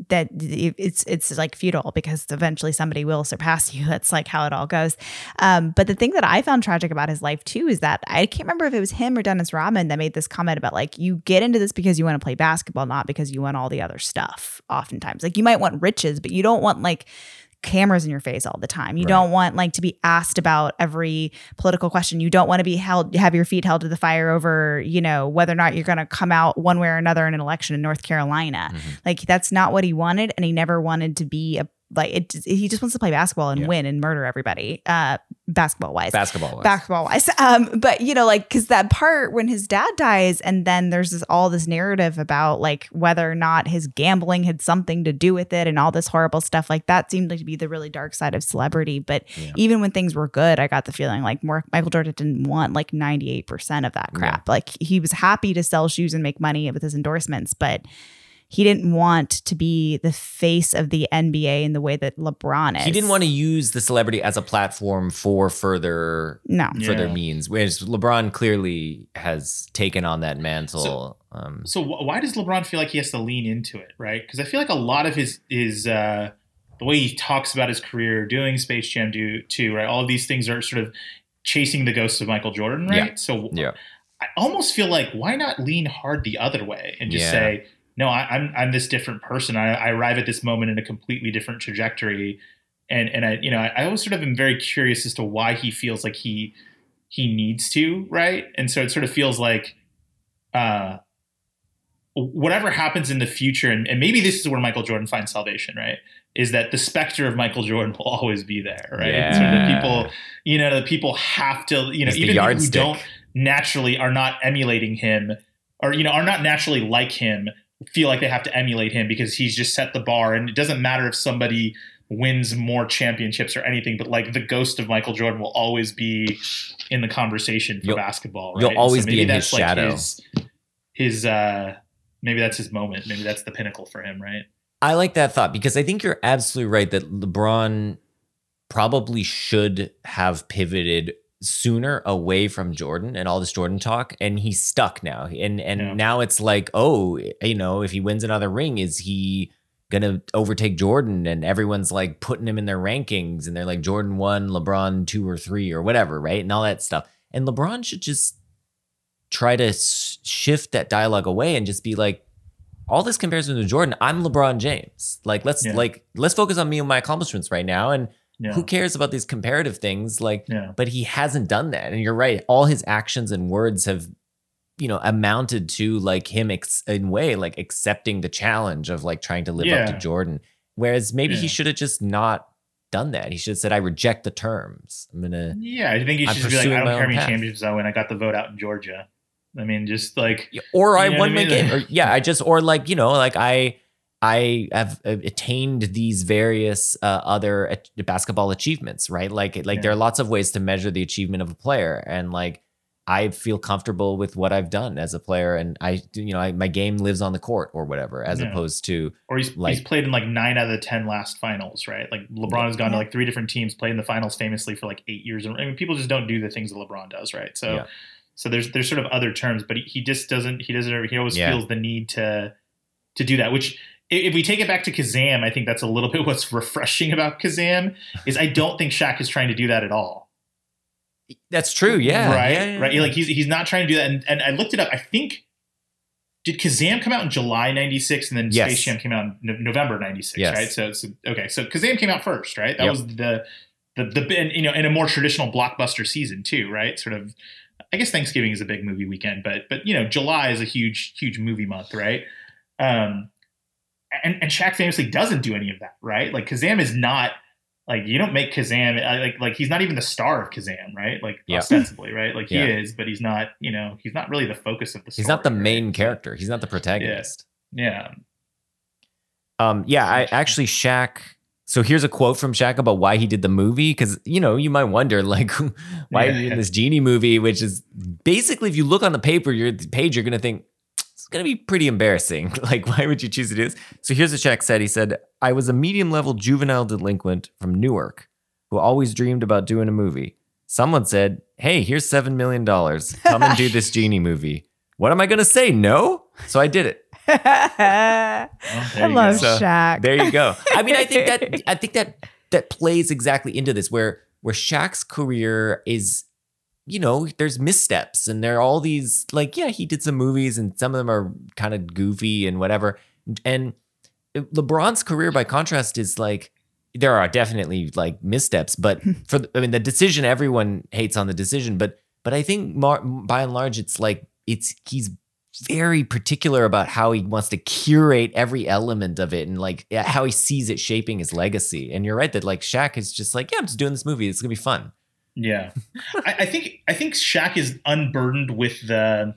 that it's it's like futile because eventually somebody will surpass you. That's like how it all goes. Um, but the thing that I found tragic about his life too is that I can't remember if it was him or Dennis Rodman that made this comment about like you get into this because you want to play basketball, not because you want all the other stuff. Oftentimes, like you might want riches, but you don't want like cameras in your face all the time. You don't want like to be asked about every political question. You don't want to be held have your feet held to the fire over, you know, whether or not you're going to come out one way or another in an election in North Carolina. Mm-hmm. Like that's not what he wanted and he never wanted to be a like it he just wants to play basketball and win and murder everybody. Uh basketball wise. Basketball wise. Basketball wise. Um but you know like cuz that part when his dad dies and then there's this all this narrative about like whether or not his gambling had something to do with it and all this horrible stuff like that seemed like to be the really dark side of celebrity but even when things were good I got the feeling like more Michael Jordan didn't want like 98% of that crap. Like he was happy to sell shoes and make money with his endorsements but he didn't want to be the face of the NBA in the way that LeBron is. He didn't want to use the celebrity as a platform for further No. further Yeah. means. Whereas LeBron clearly has taken on that mantle. um, So wh- why does LeBron feel like he has to lean into it, right? Because I feel like a lot of his his uh, the way he talks about his career, doing Space Jam do too, right? All of these things are sort of chasing the ghosts of Michael Jordan, right? Yeah. So yeah. I almost feel like why not lean hard the other way and just Yeah. say, no, I, I'm I'm this different person. I, I arrive at this moment in a completely different trajectory, and and I you know I, I always sort of am very curious as to why he feels like he he needs to, right? And so it sort of feels like, uh, whatever happens in the future, and, and maybe this is where Michael Jordan finds salvation, right? Is that the specter of Michael Jordan will always be there, right? Yeah. So the people, you know, the people have to, you know, even people who don't naturally are not emulating him, or you know, are not naturally like him, feel like they have to emulate him because he's just set the bar, and it doesn't matter if somebody wins more championships or anything, but like the ghost of Michael Jordan will always be in the conversation for You'll- basketball. Right? you'll And so always be in his like shadow. His, his uh, maybe that's his moment. Maybe that's the pinnacle for him, right? I like that thought because I think you're absolutely right that LeBron probably should have pivoted sooner away from Jordan and all this Jordan talk and he's stuck now. And and Yeah. now it's like, oh, you know, if he wins another ring is he going to overtake Jordan and everyone's like putting him in their rankings and they're like Jordan 1, LeBron 2 or 3 or whatever, right? And all that stuff. And LeBron should just try to s- shift that dialogue away and just be like all this comparison to Jordan, I'm LeBron James. Like let's Yeah. like let's focus on me and my accomplishments right now and Yeah. who cares about these comparative things like Yeah. but he hasn't done that and you're right all his actions and words have you know amounted to like him ex- in way like accepting the challenge of like trying to live up to Jordan whereas maybe he should have just not done that he should have said I reject the terms I'm gonna Yeah, I think you I'm should just be like, I don't care how many path. championships I win. I got the vote out in Georgia. I mean, just like or I You know won what my I mean? game. Or, yeah, I just or like you know like I I have uh, attained these various uh, other a- basketball achievements, right? Like like there are lots of ways to measure the achievement of a player, and like I feel comfortable with what I've done as a player, and I, you know, I, my game lives on the court or whatever, as Yeah. opposed to Or he's, like he's played in like nine out of the ten last finals, right? Like LeBron has gone to like three different teams, played in the finals famously for like eight years. I mean, people just don't do the things that LeBron does, right? So, Yeah. so there's there's sort of other terms, but he, he just doesn't. He doesn't. He always Yeah. feels the need to to do that. Which, if we take it back to Kazam, I think that's a little bit what's refreshing about Kazam is I don't think Shaq is trying to do that at all. that's true. Yeah, right, yeah, yeah, right. Like he's he's not trying to do that. And, and I looked it up. I think did Kazam come out in July '96, and then Yes. Space Jam came out in No- November '96, Yes. right? So, so okay, so Kazam came out first, right? That Yep. was the the the and, you know in a more traditional blockbuster season too, right? Sort of. I guess Thanksgiving is a big movie weekend, but but you know July is a huge huge movie month, right? Um, and and Shaq famously doesn't do any of that, right? Like Kazam is not like you don't make Kazam like like he's not even the star of Kazam, right? Like Yeah. ostensibly, right? Like he Yeah. is, but he's not. You know, he's not really the focus of the. Story, he's not the right? main character. He's not the protagonist. Yeah, Um, yeah, I actually Shaq. So here's a quote from Shaq about why he did the movie, because you know you might wonder like why are you in this genie movie, which is basically if you look on the paper, your page, you're gonna think it's gonna be pretty embarrassing. Like why would you choose to do this? So here's what Shaq said. He said, "I was a medium level juvenile delinquent from Newark who always dreamed about doing a movie. Someone said, "Hey, here's seven million dollars. Come and do this genie movie." What am I gonna say? No. So I did it. I love go. So, Shaq. There you go. I mean, I think that I think that that plays exactly into this where where Shaq's career is, you know, there's missteps and there are all these like, yeah, he did some movies and some of them are kind of goofy and whatever. And LeBron's career, by contrast, is like there are definitely like missteps, but for the, I mean, the decision everyone hates on the decision, but but I think mar- by and large, it's like it's he's very particular about how he wants to curate every element of it and like how he sees it shaping his legacy. And you're right that like Shaq is just like, yeah, I'm just doing this movie. It's gonna be fun. Yeah. I, I think I think Shaq is unburdened with the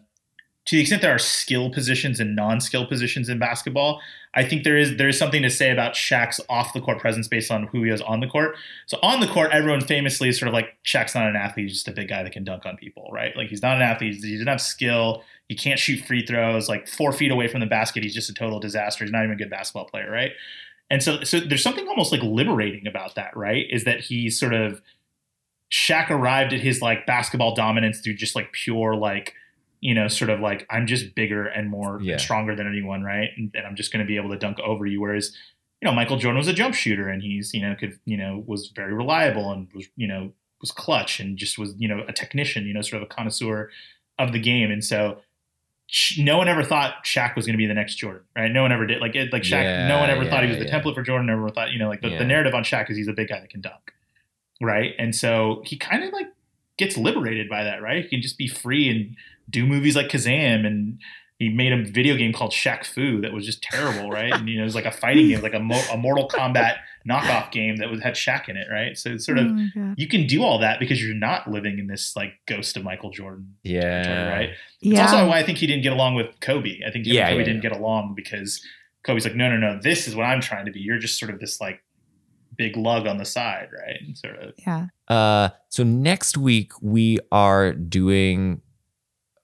to the extent there are skill positions and non-skill positions in basketball. I think there is there is something to say about Shaq's off the court presence based on who he is on the court. So on the court, everyone famously is sort of like Shaq's not an athlete; he's just a big guy that can dunk on people, right? Like he's not an athlete; he doesn't have skill. He can't shoot free throws. Like four feet away from the basket, he's just a total disaster. He's not even a good basketball player, right? And so, so there's something almost like liberating about that, right? Is that he's sort of Shaq arrived at his like basketball dominance through just like pure like you know sort of like I'm just bigger and more Yeah. stronger than anyone, right? And, and I'm just going to be able to dunk over you. Whereas you know Michael Jordan was a jump shooter and he's you know could you know was very reliable and was you know was clutch and just was you know a technician, you know sort of a connoisseur of the game. And so no one ever thought Shaq was going to be the next Jordan, right? No one ever did. Like it, like Shaq, Yeah, no one ever thought he was the yeah. template for Jordan. Never thought, you know, like the, Yeah. the narrative on Shaq is he's a big guy that can dunk, right? And so he kind of like gets liberated by that, right? He can just be free and do movies like Kazam, and he made a video game called Shaq Fu that was just terrible, right? And you know, it was like a fighting game, like a, Mo- a Mortal Kombat knockoff game that was had Shaq in it, right? So it's sort of Oh you can do all that because you're not living in this like ghost of Michael Jordan Yeah. right? It's Yeah. also why I think he didn't get along with Kobe. I think him Yeah, and Kobe yeah, didn't get along because Kobe's like, no, no, no, this is what I'm trying to be. You're just sort of this like big lug on the side, right? And sort of Yeah. Uh so next week we are doing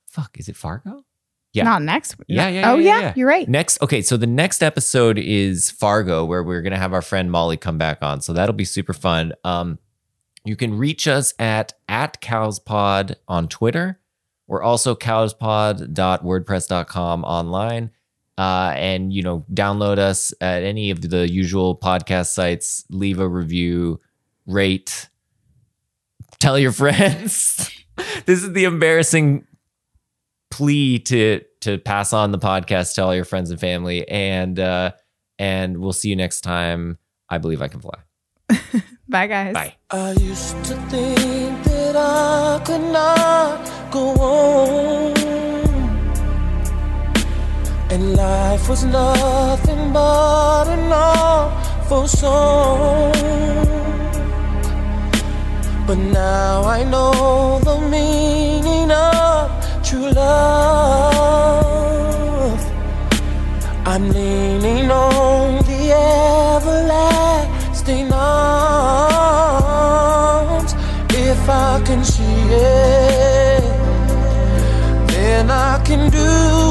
fuck, is it Fargo? Yeah. Not next week. Yeah, yeah, Oh yeah, yeah, yeah. you're right. Next, okay, so the next episode is Fargo, where we're gonna have our friend Molly come back on. So that'll be super fun. Um, you can reach us at at cowspod on Twitter. We're also cowspod.wordpress.com online. Uh, and you know, download us at any of the usual podcast sites, leave a review, rate, tell your friends. this is the embarrassing plea to to pass on the podcast to all your friends and family and uh and we'll see you next time i believe i can fly Bye guys. bye I used to think that I could not go on. And life was nothing but an awful song. But now I know the meaning of true love. I'm leaning on the everlasting arms. If I can see it, then I can do